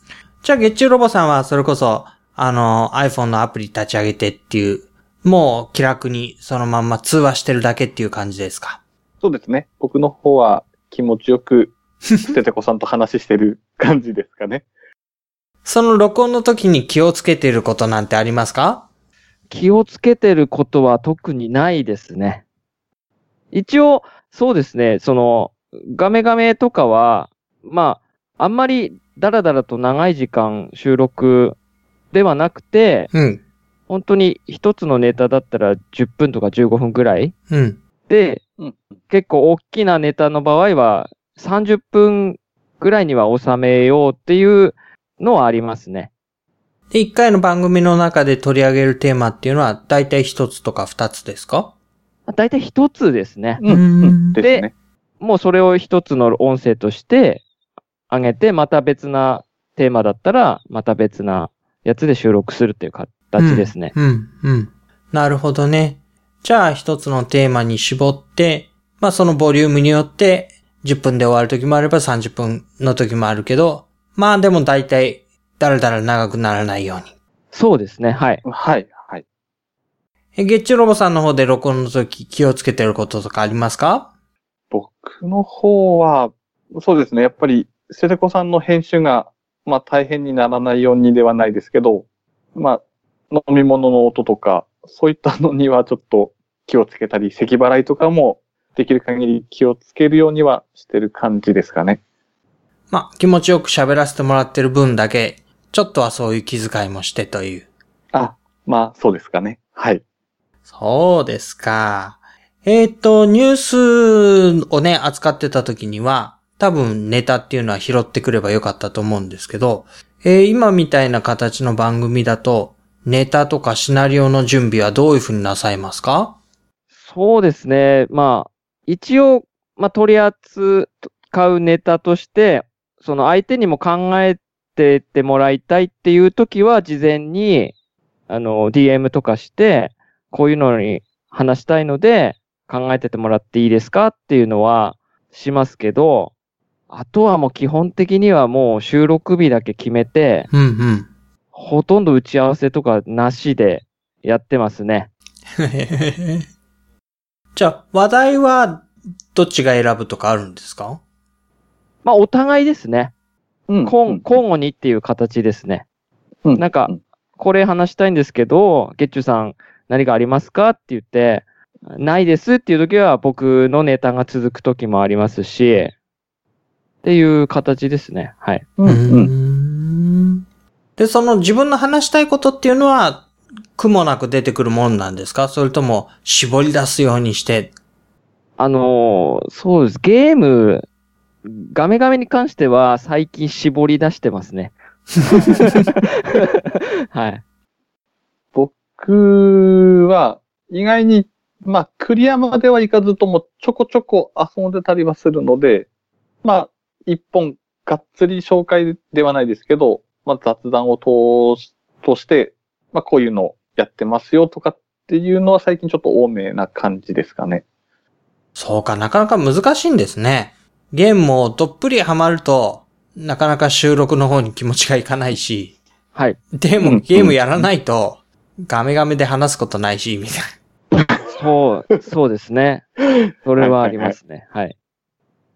じゃあ、月中ロボさんはそれこそ、あの、iPhone のアプリ立ち上げてっていう、もう気楽にそのまんま通話してるだけっていう感じですか？そうですね。僕の方は気持ちよく、ステテコさんと話してる感じですかね。その録音の時に気をつけていることなんてありますか？気をつけてることは特にないですね。一応、そうですね、その、ガメガメとかは、まあ、あんまりダラダラと長い時間収録ではなくて、うん。本当に一つのネタだったら10分とか15分ぐらいうん。で、うん。結構大きなネタの場合は30分ぐらいには収めようっていうのはありますね。で、一回の番組の中で取り上げるテーマっていうのは、だいたい一つとか二つですか？だいたい一つですね。うん。うんですね。もうそれを一つの音声として上げて、また別なテーマだったら、また別なやつで収録するっていう形ですね。うん、うん。なるほどね。じゃあ一つのテーマに絞って、まあそのボリュームによって10分で終わる時もあれば30分の時もあるけど、まあでも大体だらだら長くならないように。そうですね。はい。はい。はい。え、ゲッチュロボさんの方で録音の時気をつけてることとかありますか？僕の方は、そうですね。やっぱり、ステテコさんの編集が、まあ大変にならないようにではないですけど、まあ、飲み物の音とか、そういったのにはちょっと気をつけたり、咳払いとかもできる限り気をつけるようにはしてる感じですかね。まあ気持ちよく喋らせてもらってる分だけ、ちょっとはそういう気遣いもしてという。あ、まあそうですかね。はい。そうですか。えっ、と、ニュースをね、扱ってた時には、多分ネタっていうのは拾ってくればよかったと思うんですけど、えー今みたいな形の番組だと、ネタとかシナリオの準備はどういうふうになさいますか？そうですね。まあ、一応、まあ、取り扱うネタとして、その相手にも考えてってもらいたいっていう時は、事前に、あの、DM とかして、こういうのに話したいので、考えててもらっていいですかっていうのはしますけど、あとはもう基本的にはもう収録日だけ決めて、うんうん。ほとんど打ち合わせとかなしでやってますね。じゃあ、話題はどっちが選ぶとかあるんですか？まあ、お互いですね。うん交交互にっていう形ですね。うんなんかうんこれ話したいんですけど、ゲッチュさん何かありますか？って言って、ないですっていう時は僕のネタが続く時もありますし、っていう形ですね。はい。うんうんうんで、その自分の話したいことっていうのは、苦もなく出てくるもんなんですか？それとも、絞り出すようにして？あのーそうです。ゲーム、ガメガメに関しては最近絞り出してますね。はい。僕は、意外に、まあ、クリアまではいかずとも、ちょこちょこ遊んでたりはするので、まあ、一本、がっつり紹介ではないですけど、まあ、雑談を通し、通して、まあ、こういうのやってますよとかっていうのは最近ちょっと多めな感じですかね。そうか、なかなか難しいんですね。ゲームもどっぷりハマると、なかなか収録の方に気持ちがいかないし、はい。でもうんゲームやらないと、ガメガメで話すことないし、みたいな。そう、そうですね。それはありますね。はい。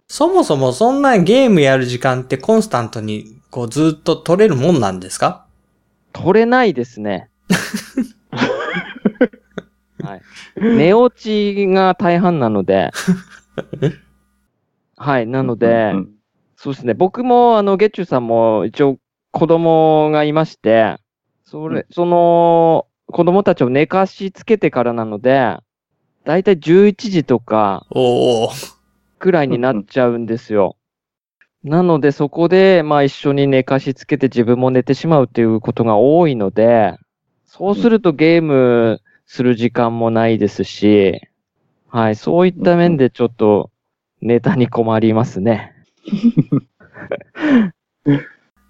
そもそもそんなゲームやる時間ってコンスタントにこうずっと取れるもんなんですか？取れないですね。はい。寝落ちが大半なので、はい。なので、うんそうですね。僕も、あの、ゲッチュさんも一応子供がいまして、それ、その、子供たちを寝かしつけてからなので、だいたい11時とか。くらいになっちゃうんですよ。なので、そこで、まあ一緒に寝かしつけて自分も寝てしまうっていうことが多いので、そうするとゲームする時間もないですし、はい、そういった面でちょっとネタに困りますね。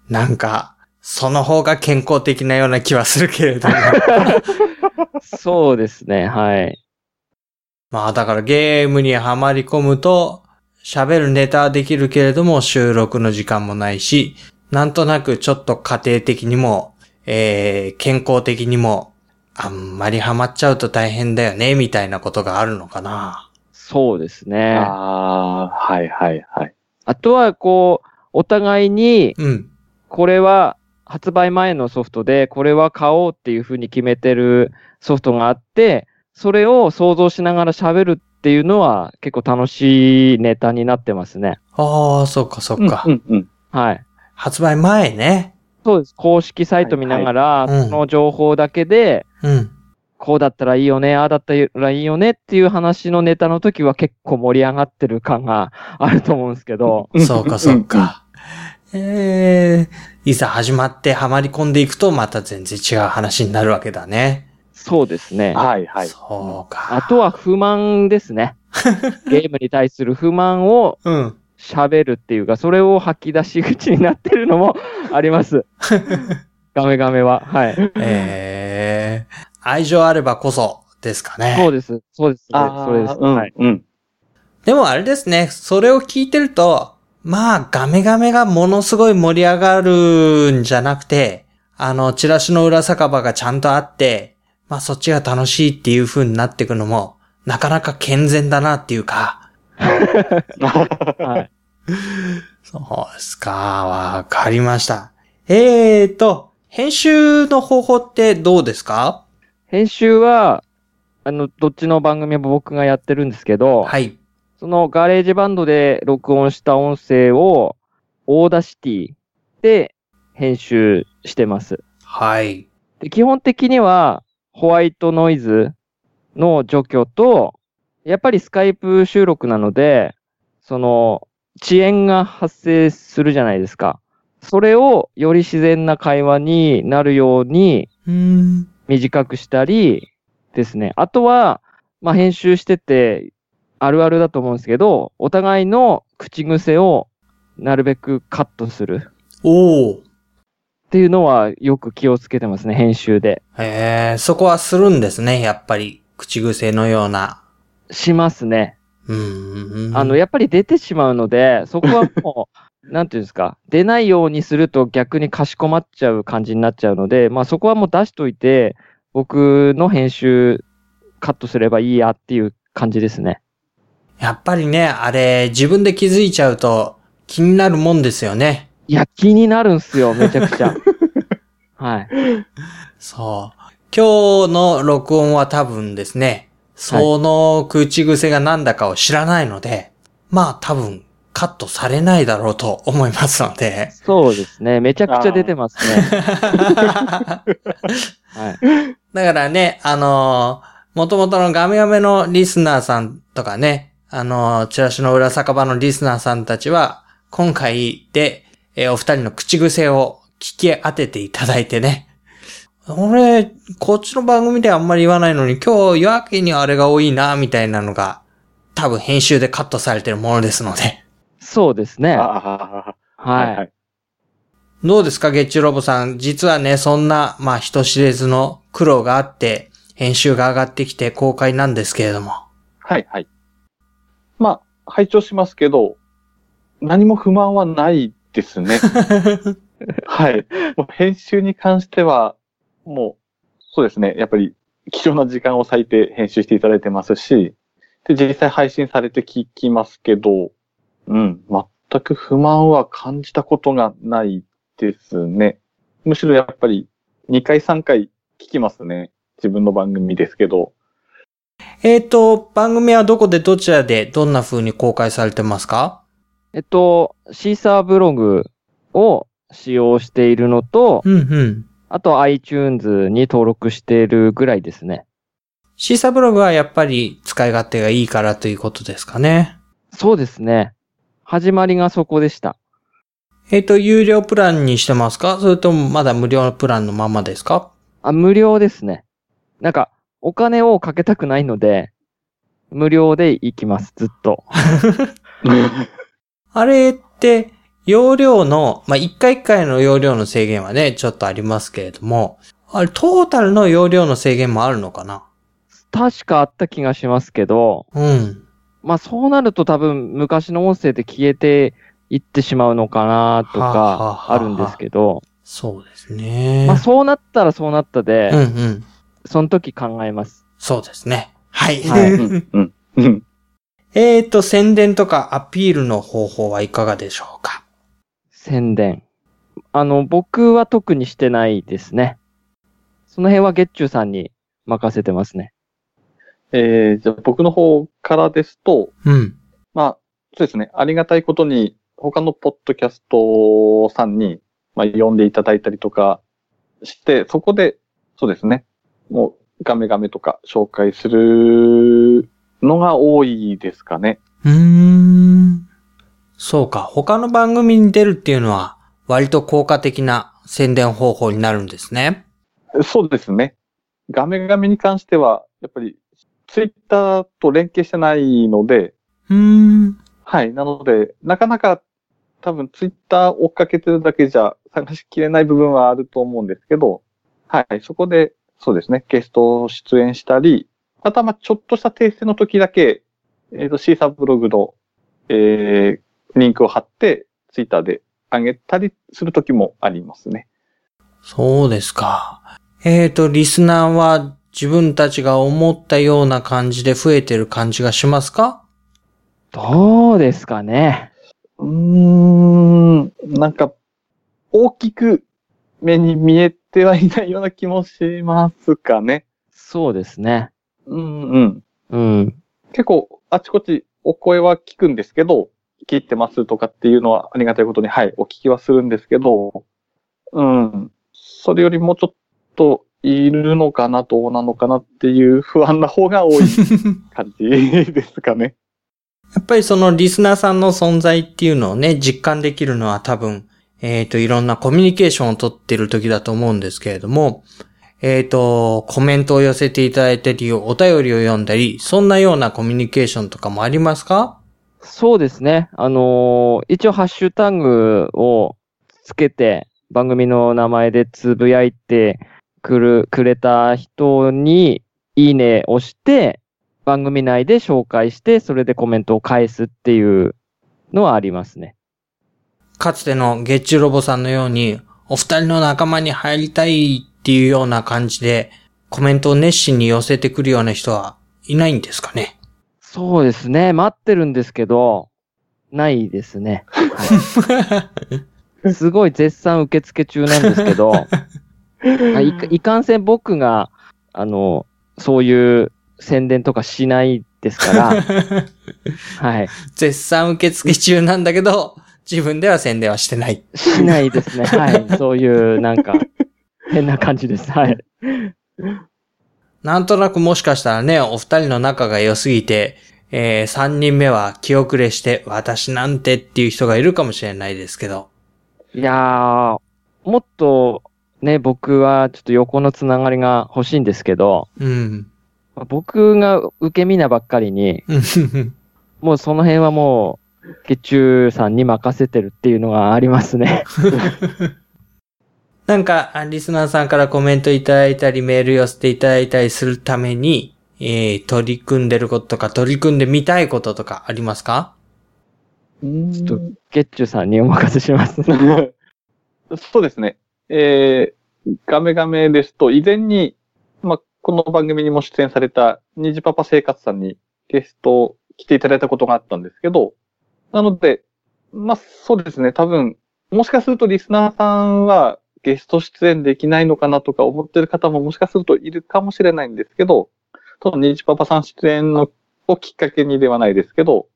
なんか、その方が健康的なような気はするけれども。そうですね、はい。まあだからゲームにはまり込むと、喋るネタはできるけれども収録の時間もないし、なんとなくちょっと家庭的にも、えー、健康的にも、あんまりハマっちゃうと大変だよね、みたいなことがあるのかな。そうですね。あああ、はいはいはい。とは、こう、お互いに、うん。これは発売前のソフトで、これは買おうっていうふうに決めてるソフトがあって、それを想像しながら喋るっていうのは結構楽しいネタになってますね。ああ、そっかそっか。うんうん。はい。発売前ね。そうです。公式サイト見ながら、はいはいうんその情報だけで、うん。こうだったらいいよね、ああだったらいいよねっていう話のネタの時は結構盛り上がってる感があると思うんですけど、そうかそうか。えー、いざ始まってハマり込んでいくとまた全然違う話になるわけだね。そうですね。はいはい。そうか。あとは不満ですね。ゲームに対する不満をうん。喋るっていうか、それを吐き出し口になってるのもあります。ガメガメは。はい。えー、愛情あればこそですかね。そうです。そうです。ああ、それです。うん、はい。うん。でもあれですね、それを聞いてると、まあ、ガメガメがものすごい盛り上がるんじゃなくて、あの、チラシの裏酒場がちゃんとあって、まあそっちが楽しいっていう風になっていくのも、なかなか健全だなっていうか、はい。そうですか、わかりました。えーと、編集の方法ってどうですか？編集は、あの、どっちの番組も僕がやってるんですけど、はい。その GarageBand で録音した音声を、 Audacity で編集してます。はい。で基本的には、ホワイトノイズの除去と、やっぱりスカイプ収録なので、その、遅延が発生するじゃないですか。それをより自然な会話になるようにうーん。短くしたりですね。あとは、まあ、編集しててあるあるだと思うんですけど、お互いの口癖をなるべくカットするおー。っていうのはよく気をつけてますね、編集で。えー、そこはするんですね、やっぱり。口癖のような。しますね。うーん。あの、やっぱり出てしまうので、そこはもう、なんていうんですか、出ないようにすると逆にかしこまっちゃう感じになっちゃうので、まあそこはもう出しといて、僕の編集カットすればいいやっていう感じですね。やっぱりね、あれ、自分で気づいちゃうと、気になるもんですよね。いや、気になるんすよ、めちゃくちゃ。はい。そう。今日の録音は多分ですね、その口癖が何だかを知らないので、まあ多分カットされないだろうと思いますので。そうですね。めちゃくちゃ出てますね。はい。だからね、あのー元々のガメガメのリスナーさんとかね、あのーチラシの裏酒場のリスナーさんたちは、今回で、えーお二人の口癖を聞き当てていただいてね。俺、こっちの番組ではあんまり言わないのに、今日やけにあれが多いな、みたいなのが、多分編集でカットされてるものですので。そうですね。あは。いいはい。どうですか、ゲッチュロボさん？実はね、そんな、まあ、人知れずの苦労があって、編集が上がってきて公開なんですけれども。はいはい。まあ、拝聴しますけど、何も不満はないですね。はい。もう編集に関しては、もう、そうですね。やっぱり、貴重な時間を割いて編集していただいてますし、で、実際配信されて聞きますけど、うん、全く不満は感じたことがないですね。むしろやっぱり、2回3回聞きますね。自分の番組ですけど。えっ、と、番組はどこでどちらでどんな風に公開されてますか？えっと、シーサーブログを使用しているのと、うんうん。あと iTunes に登録しているぐらいですね。シーサーブログはやっぱり使い勝手がいいからということですかね。そうですね。始まりがそこでした。えっ、と、有料プランにしてますか？それともまだ無料プランのままですか？あ、無料ですね。なんか、お金をかけたくないので、無料で行きます、ずっと。あれって、容量の、まあ、一回一回の容量の制限はね、ちょっとありますけれども、あれ、トータルの容量の制限もあるのかな？確かあった気がしますけど、うん。まあそうなると多分昔の音声で消えていってしまうのかなとはあはあはあかあるんですけど、そうですね。まあそうなったらそうなったで、うんうん。その時考えます。そうですね。はい。はいうん、うん、うん。えっと、宣伝とかアピールの方法はいかがでしょうか？宣伝。あの、僕は特にしてないですね。その辺は月中さんに任せてますね。えー、じゃあ僕の方からですと、うん。まあ、そうですね。ありがたいことに、他のポッドキャストさんに、まあ、呼んでいただいたりとかして、そこで、そうですね。もう、ガメガメとか紹介するのが多いですかね。うーん。そうか。他の番組に出るっていうのは、割と効果的な宣伝方法になるんですね。そうですね。ガメガメに関しては、やっぱり、ツイッターと連携してないので、うーん。はい。なので、なかなか多分ツイッター追っかけてるだけじゃ探しきれない部分はあると思うんですけど、はい。そこで、そうですね。ゲスト出演したり、またまあちょっとした訂正の時だけ、えっ、と、シーサーブログの、えー、リンクを貼って、ツイッターで上げたりする時もありますね。そうですか。えっ、と、リスナーは自分たちが思ったような感じで増えてる感じがしますか？どうですかね。うーん、なんか、大きく目に見えてはいないような気もしますかね。そうですね。うんうん。うん。結構、あちこちお声は聞くんですけど、聞いてますとかっていうのはありがたいことに、はい、お聞きはするんですけど、うん。それよりもうちょっといるのかな、どうなのかなっていう不安な方が多い 感じですかね。やっぱりそのリスナーさんの存在っていうのをね、実感できるのは多分、えっ、と、いろんなコミュニケーションを取ってる時だと思うんですけれども、えっ、と、コメントを寄せていただいたり、お便りを読んだり、そんなようなコミュニケーションとかもありますか？そうですね。あのー一応ハッシュタグをつけて、番組の名前でつぶやいてくる、くれた人に、いいねを押して、番組内で紹介して、それでコメントを返すっていうのはありますね。かつてのゲッチュロボさんのように、お二人の仲間に入りたいっていうような感じで、コメントを熱心に寄せてくるような人はいないんですかね？そうですね。待ってるんですけど、ないですね。はい、すごい絶賛受付中なんですけど、あいかいかんせん僕が、あの、そういう宣伝とかしないですから、はい。絶賛受付中なんだけど、自分では宣伝はしてない。しないですね。はい。そういう、なんか、変な感じです。はい。なんとなくもしかしたらね、お二人の仲が良すぎて、えー、三人目は気遅れして、私なんてっていう人がいるかもしれないですけど。いやー、もっと、ね、僕はちょっと横のつながりが欲しいんですけど、うん。僕が受け身なばっかりに、もうその辺はもう、月中さんに任せてるっていうのがありますね。なんか、あリスナーさんからコメントいただいたり、メール寄せていただいたりするために、えー、取り組んでることとか、取り組んでみたいこととかありますか？ちょっと、月中さんにお任せします。そうですね。えー、ガメガメですと、以前に、まあ、この番組にも出演された、ニジパパ生活さんにゲスト来ていただいたことがあったんですけど、なので、まあ、そうですね。多分、もしかするとリスナーさんはゲスト出演できないのかなとか思ってる方ももしかするといるかもしれないんですけど、そのニジパパさん出演のをきっかけにではないですけど、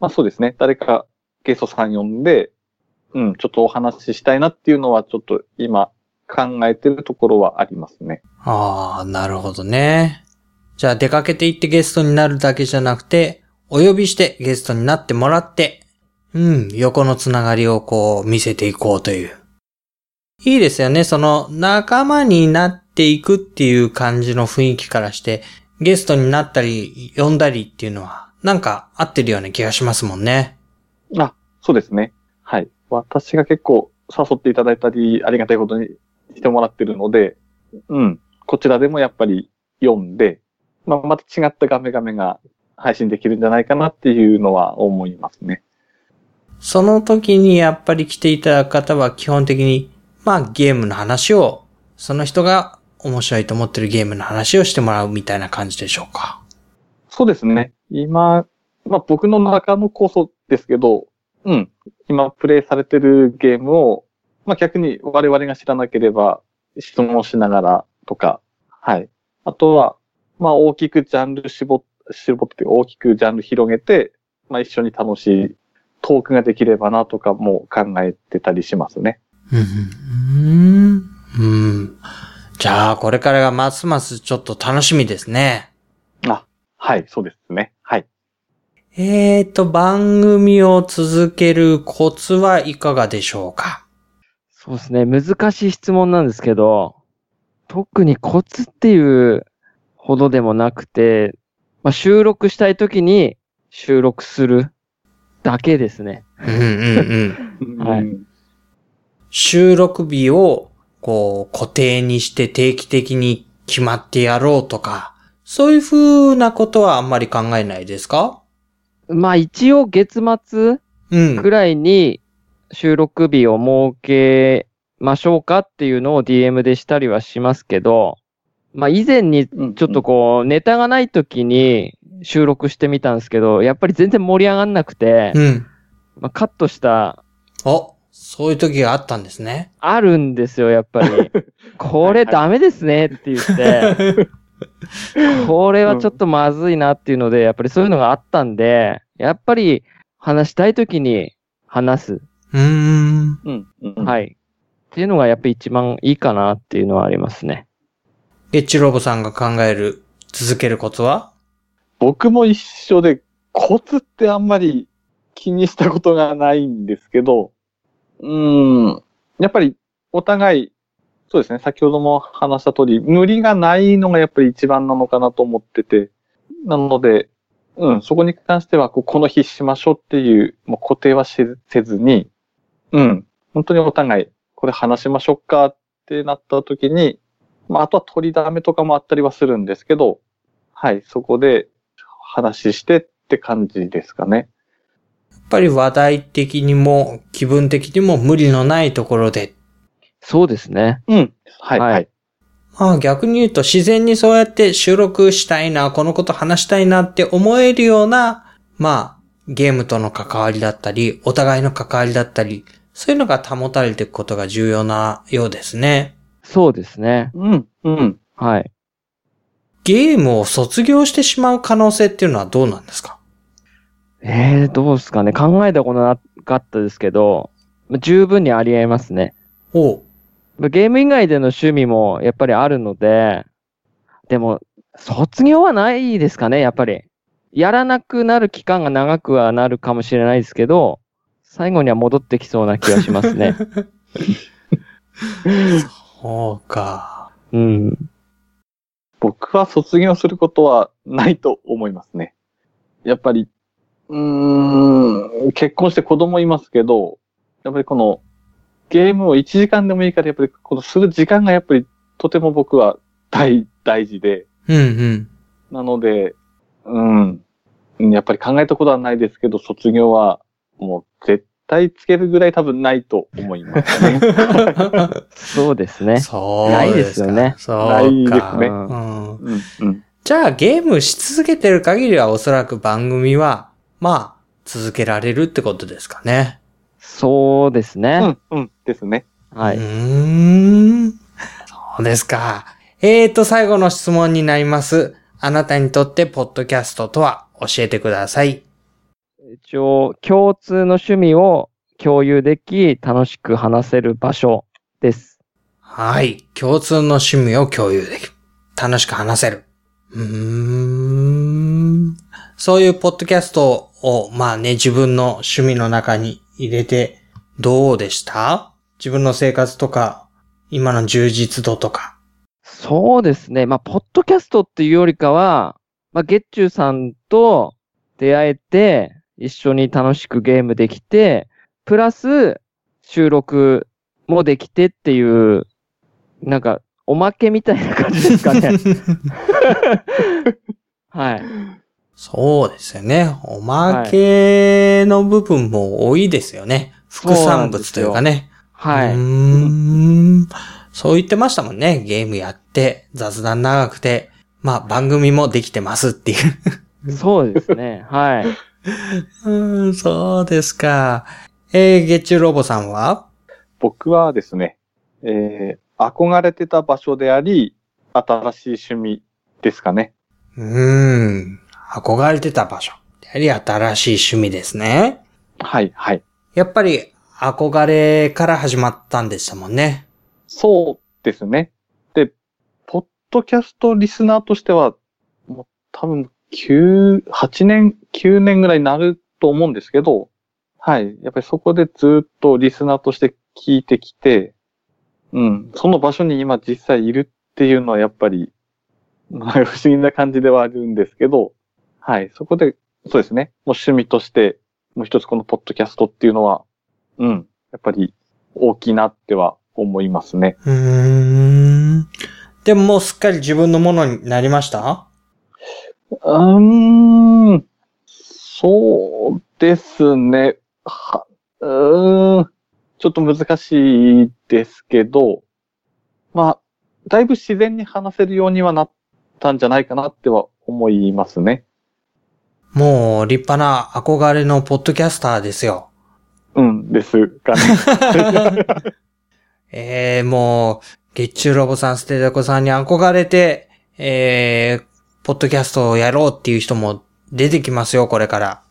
まあそうですね。誰かゲストさん呼んで、うん、ちょっとお話ししたいなっていうのはちょっと今考えてるところはありますね。ああ、なるほどね。じゃあ出かけて行ってゲストになるだけじゃなくて、お呼びしてゲストになってもらって、うん、横のつながりをこう見せていこうという。いいですよね。その仲間になっていくっていう感じの雰囲気からして、ゲストになったり、呼んだりっていうのは、なんか合ってるような気がしますもんね。あ、そうですね。はい。私が結構誘っていただいたり、ありがたいことにしてもらってるので、うん。こちらでもやっぱり読んで、まあ、また違ったガメガメが配信できるんじゃないかなっていうのは思いますね。その時にやっぱり来ていただく方は基本的に、まあゲームの話を、その人が面白いと思ってるゲームの話をしてもらうみたいな感じでしょうか？そうですね。今、まあ僕の中の構想ですけど、うん。今プレイされてるゲームを、まあ逆に我々が知らなければ質問しながらとか、はい。あとは、まあ大きくジャンル絞っ、絞って大きくジャンル広げて、まあ一緒に楽しいトークができればなとかも考えてたりしますね。うん。うん。じゃあ、これからがますますちょっと楽しみですね。あ、はい、そうですね。はい。えーと、番組を続けるコツはいかがでしょうか？そうですね。難しい質問なんですけど、特にコツっていうほどでもなくて、まあ、収録したい時に収録するだけですね。うんうんうん。はいうん収録日を、こう、固定にして定期的に決まってやろうとか、そういう風なことはあんまり考えないですか？まあ一応月末うん。くらいに収録日を設けましょうかっていうのを DM でしたりはしますけど、まあ以前にうんちょっとこうネタがない時に収録してみたんですけど、やっぱり全然盛り上がんなくて、うん。まあ、カットしたお、そういう時があったんですね。あるんですよ、やっぱり。これダメですねって言って、これはちょっとまずいなっていうので、やっぱりそういうのがあったんで、やっぱり話したい時に話す。うーん。うん。うん。はい。っていうのがやっぱり一番いいかなっていうのはありますね。ゲッチロボさんが考える、続けるコツは？僕も一緒で、コツってあんまり気にしたことがないんですけど、うーん、やっぱりお互い、そうですね、先ほども話した通り、無理がないのがやっぱり一番なのかなと思ってて、なので、うん、そこに関しては、この日しましょうっていう、もう固定はせずに、うん、本当にお互い、これ話しましょうかってなった時に、まあ、あとは取りだめとかもあったりはするんですけど、はい、そこで話してって感じですかね。やっぱり話題的にも気分的にも無理のないところで。そうですね。うん。はい、はいはい。まあ逆に言うと自然にそうやって収録したいな、このこと話したいなって思えるような、まあゲームとの関わりだったり、お互いの関わりだったり、そういうのが保たれていくことが重要なようですね。そうですね。うん、うん。はい。ゲームを卒業してしまう可能性っていうのはどうなんですか？えー、どうですかね。考えたことなかったですけど、まあ十分にあり得ますね。おう。まあゲーム以外での趣味もやっぱりあるので、でも、卒業はないですかね、やっぱり。やらなくなる期間が長くはなるかもしれないですけど、最後には戻ってきそうな気がしますね。そうか。うん。僕は卒業することはないと思いますね。やっぱり、うーん、結婚して子供いますけど、やっぱりこのゲームを1時間でもいいから、やっぱりこのする時間がやっぱりとても僕は大、大事で、うんうん。なので、うん、やっぱり考えたことはないですけど、卒業はもう絶対つけるぐらい多分ないと思いますね。そうですね。そうないですよねそうか。ないですねうんうん、うん。じゃあゲームし続けてる限りはおそらく番組は、まあ、続けられるってことですかね。そうですね。うん、うん、ですね。はい。うーん。そうですか。えーと、最後の質問になります。あなたにとってポッドキャストとは教えてください。一応、共通の趣味を共有でき、楽しく話せる場所です。はい。共通の趣味を共有できる。楽しく話せる。うーん。そういうポッドキャストを、まあね、自分の趣味の中に入れて、どうでした？自分の生活とか、今の充実度とか。そうですね。まあ、ポッドキャストっていうよりかは、まあ、月中さんと出会えて、一緒に楽しくゲームできて、プラス収録もできてっていう、なんか、おまけみたいな感じですかね。はい。そうですよね。おまけの部分も多いですよね。副産物というかね。はい。うーん。そう言ってましたもんね。ゲームやって、雑談長くて、まあ番組もできてますっていう。そうですね。はい。うーん、そうですか。えー、月中ロボさんは？僕はですね、えー、憧れてた場所であり、新しい趣味ですかね。うーん。憧れてた場所。やはり新しい趣味ですね。はい、はい。やっぱり憧れから始まったんでしたもんね。そうですね。で、ポッドキャストリスナーとしては、もう多分9、8年、9年ぐらいになると思うんですけど、はい。やっぱりそこでずっとリスナーとして聞いてきて、うん。その場所に今実際いるっていうのはやっぱり、まあ不思議な感じではあるんですけど、はい。そこで、そうですね。もう趣味として、もう一つこのポッドキャストっていうのは、うん。やっぱり大きいなっては思いますね。うーん。でももうすっかり自分のものになりました？うーん。そうですね。は、うーん。ちょっと難しいですけど、まあ、だいぶ自然に話せるようにはなったんじゃないかなっては思いますね。もう立派な憧れのポッドキャスターですよ。うん、ですかね。えー、もう、月中ロボさん、ステテコさんに憧れて、えー、ポッドキャストをやろうっていう人も出てきますよ、これから。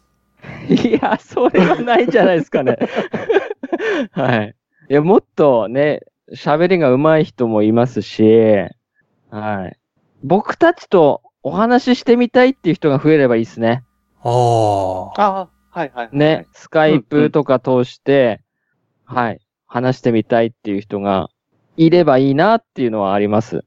いや、それはないんじゃないですかね。はい。いや、もっとね、喋りが上手い人もいますし、はい。僕たちとお話ししてみたいっていう人が増えればいいですね。おー。ああ、はいはい、はい。ね、スカイプとか通して、はい、話してみたいっていう人がいればいいなっていうのはあります。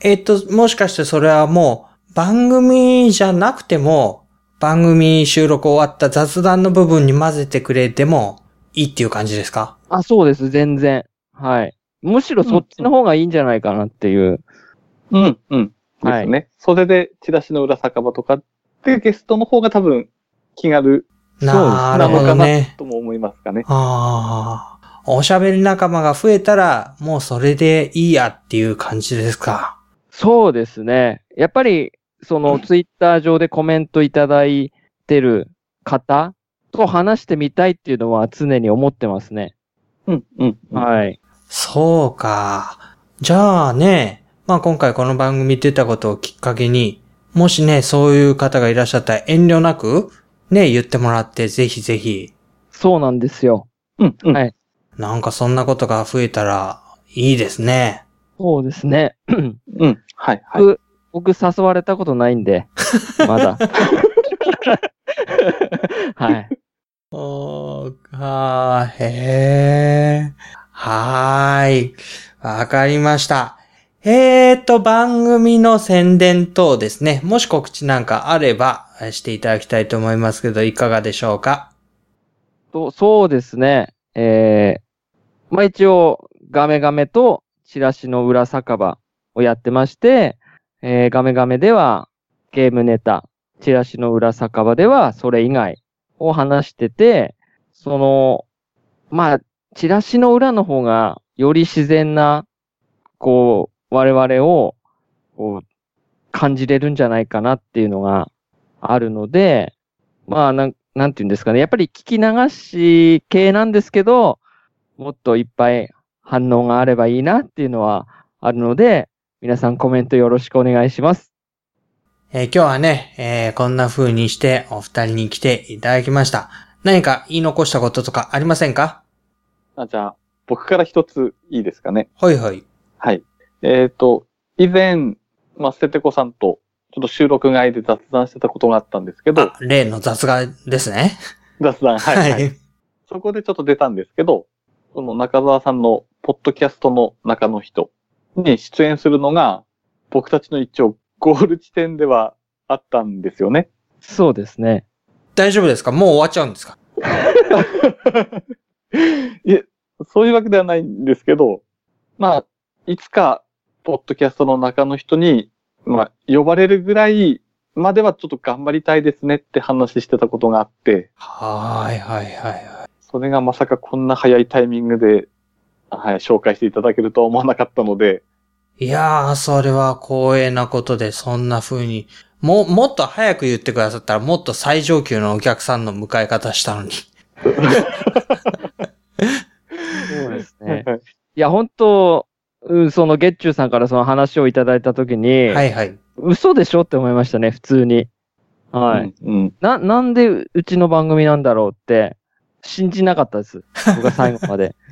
えっと、もしかしてそれはもう、番組じゃなくても、番組収録終わった雑談の部分に混ぜてくれてもいいっていう感じですか？あ、そうです、全然。はい。むしろそっちの方がいいんじゃないかなっていう。うん、うん。ではいすね。それで、チラシの裏酒場とかってゲストの方が多分気軽なるほなのかなどね。とも思いますかね。ああ。おしゃべり仲間が増えたら、もうそれでいいやっていう感じですか。そうですね。やっぱり、そのツイッター上でコメントいただいてる方と話してみたいっていうのは常に思ってますね。うん、うん。うんはい。そうか。じゃあね、まあ今回この番組出たことをきっかけに、もしね、そういう方がいらっしゃったら遠慮なく、ね、言ってもらって、ぜひぜひ、そうなんですよ。うん、うん。はいなんかそんなことが増えたらいいですね。そうですね。うん。はい、はい。僕、僕誘われたことないんで、まだ。はい。そうか、へえ。はーい。わかりました。えーと、番組の宣伝等ですね。もし告知なんかあればしていただきたいと思いますけど、いかがでしょうか？とそうですね。えー、まあ一応、ガメガメとチラシの裏酒場をやってまして、えー、ガメガメではゲームネタ、チラシの裏酒場ではそれ以外を話してて、その、まあ、チラシの裏の方がより自然な、こう、我々を、こう、感じれるんじゃないかなっていうのがあるので、まあ、なん、なんていうんですかね。やっぱり聞き流し系なんですけど、もっといっぱい反応があればいいなっていうのはあるので、皆さんコメントよろしくお願いします。えー今日はね、えーこんな風にしてお二人に来ていただきました。何か言い残したこととかありませんか？あじゃあ、僕から一ついいですかね。ほいほい。はい。えっ、と、以前、まあ、捨ててこさんと、ちょっと収録外で雑談してたことがあったんですけどあ、、例の雑談ですね。雑談、はい、はい。そこでちょっと出たんですけど、その中澤さんのポッドキャストの中の人に出演するのが、僕たちの一応ゴール地点ではあったんですよね。そうですね。大丈夫ですか？もう終わっちゃうんですか？いえ、そういうわけではないんですけど、まあ、いつか、ポッドキャストの中の人に、まあ、呼ばれるぐらいまではちょっと頑張りたいですねって話してたことがあって、はーいはいはいはい。それがまさかこんな早いタイミングで、はい、紹介していただけるとは思わなかったので、いやー、それは光栄なことで、そんな風に。もう、もっと早く言ってくださったら、もっと最上級のお客さんの迎え方したのに。そうですね。いや、本当うんその月中さんからその話をいただいたときに、はいはい。嘘でしょって思いましたね、普通に。はい。うん。うん。な、なんでううちの番組なんだろうって、信じなかったです。僕は最後まで。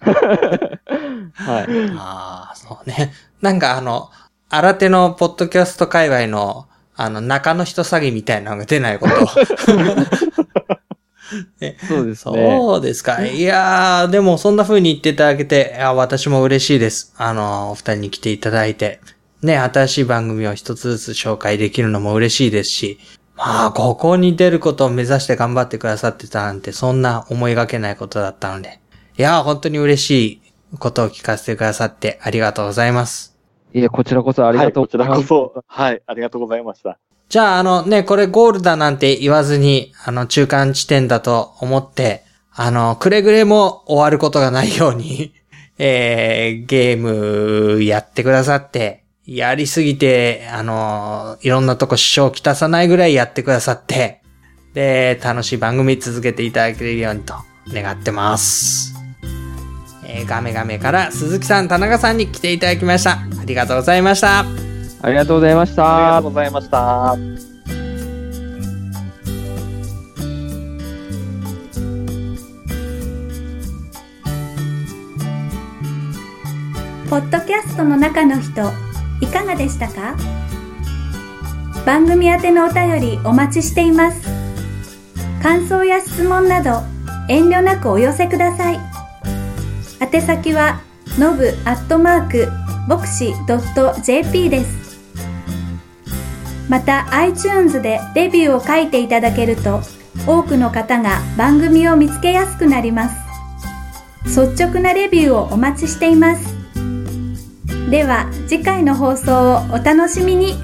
はい。ああ、そうね。なんかあの、新手のポッドキャスト界隈の、あの、中の人詐欺みたいなのが出ないこと。そうですね。そうですか。いやー、でもそんな風に言っていただけて、いや私も嬉しいです。あの、お二人に来ていただいて、ね、新しい番組を一つずつ紹介できるのも嬉しいですし、まあ、ここに出ることを目指して頑張ってくださってたなんて、そんな思いがけないことだったので、いやー、本当に嬉しいことを聞かせてくださってありがとうございます。いや、こちらこそありがとうはい、こちらこそ、はい、ありがとうございました。じゃあ、あのね、これゴールだなんて言わずに、あの、中間地点だと思って、あの、くれぐれも終わることがないように、えー、ゲームやってくださって、やりすぎて、あの、いろんなとこ支障をきたさないぐらいやってくださって、で、楽しい番組続けていただけるようにと願ってます。えー、ガメガメから鈴木さん、田中さんに来ていただきました。ありがとうございました。ありがとうございましたありがとう。ございました。ポッドキャストの中の人、いかがでしたか？番組宛てのお便りお待ちしています。感想や質問など、遠慮なくお寄せください。宛先は、のぶアットマーク、ボクシ .jp です。また、iTunes でレビューを書いていただけると、多くの方が番組を見つけやすくなります。率直なレビューをお待ちしています。では次回の放送をお楽しみに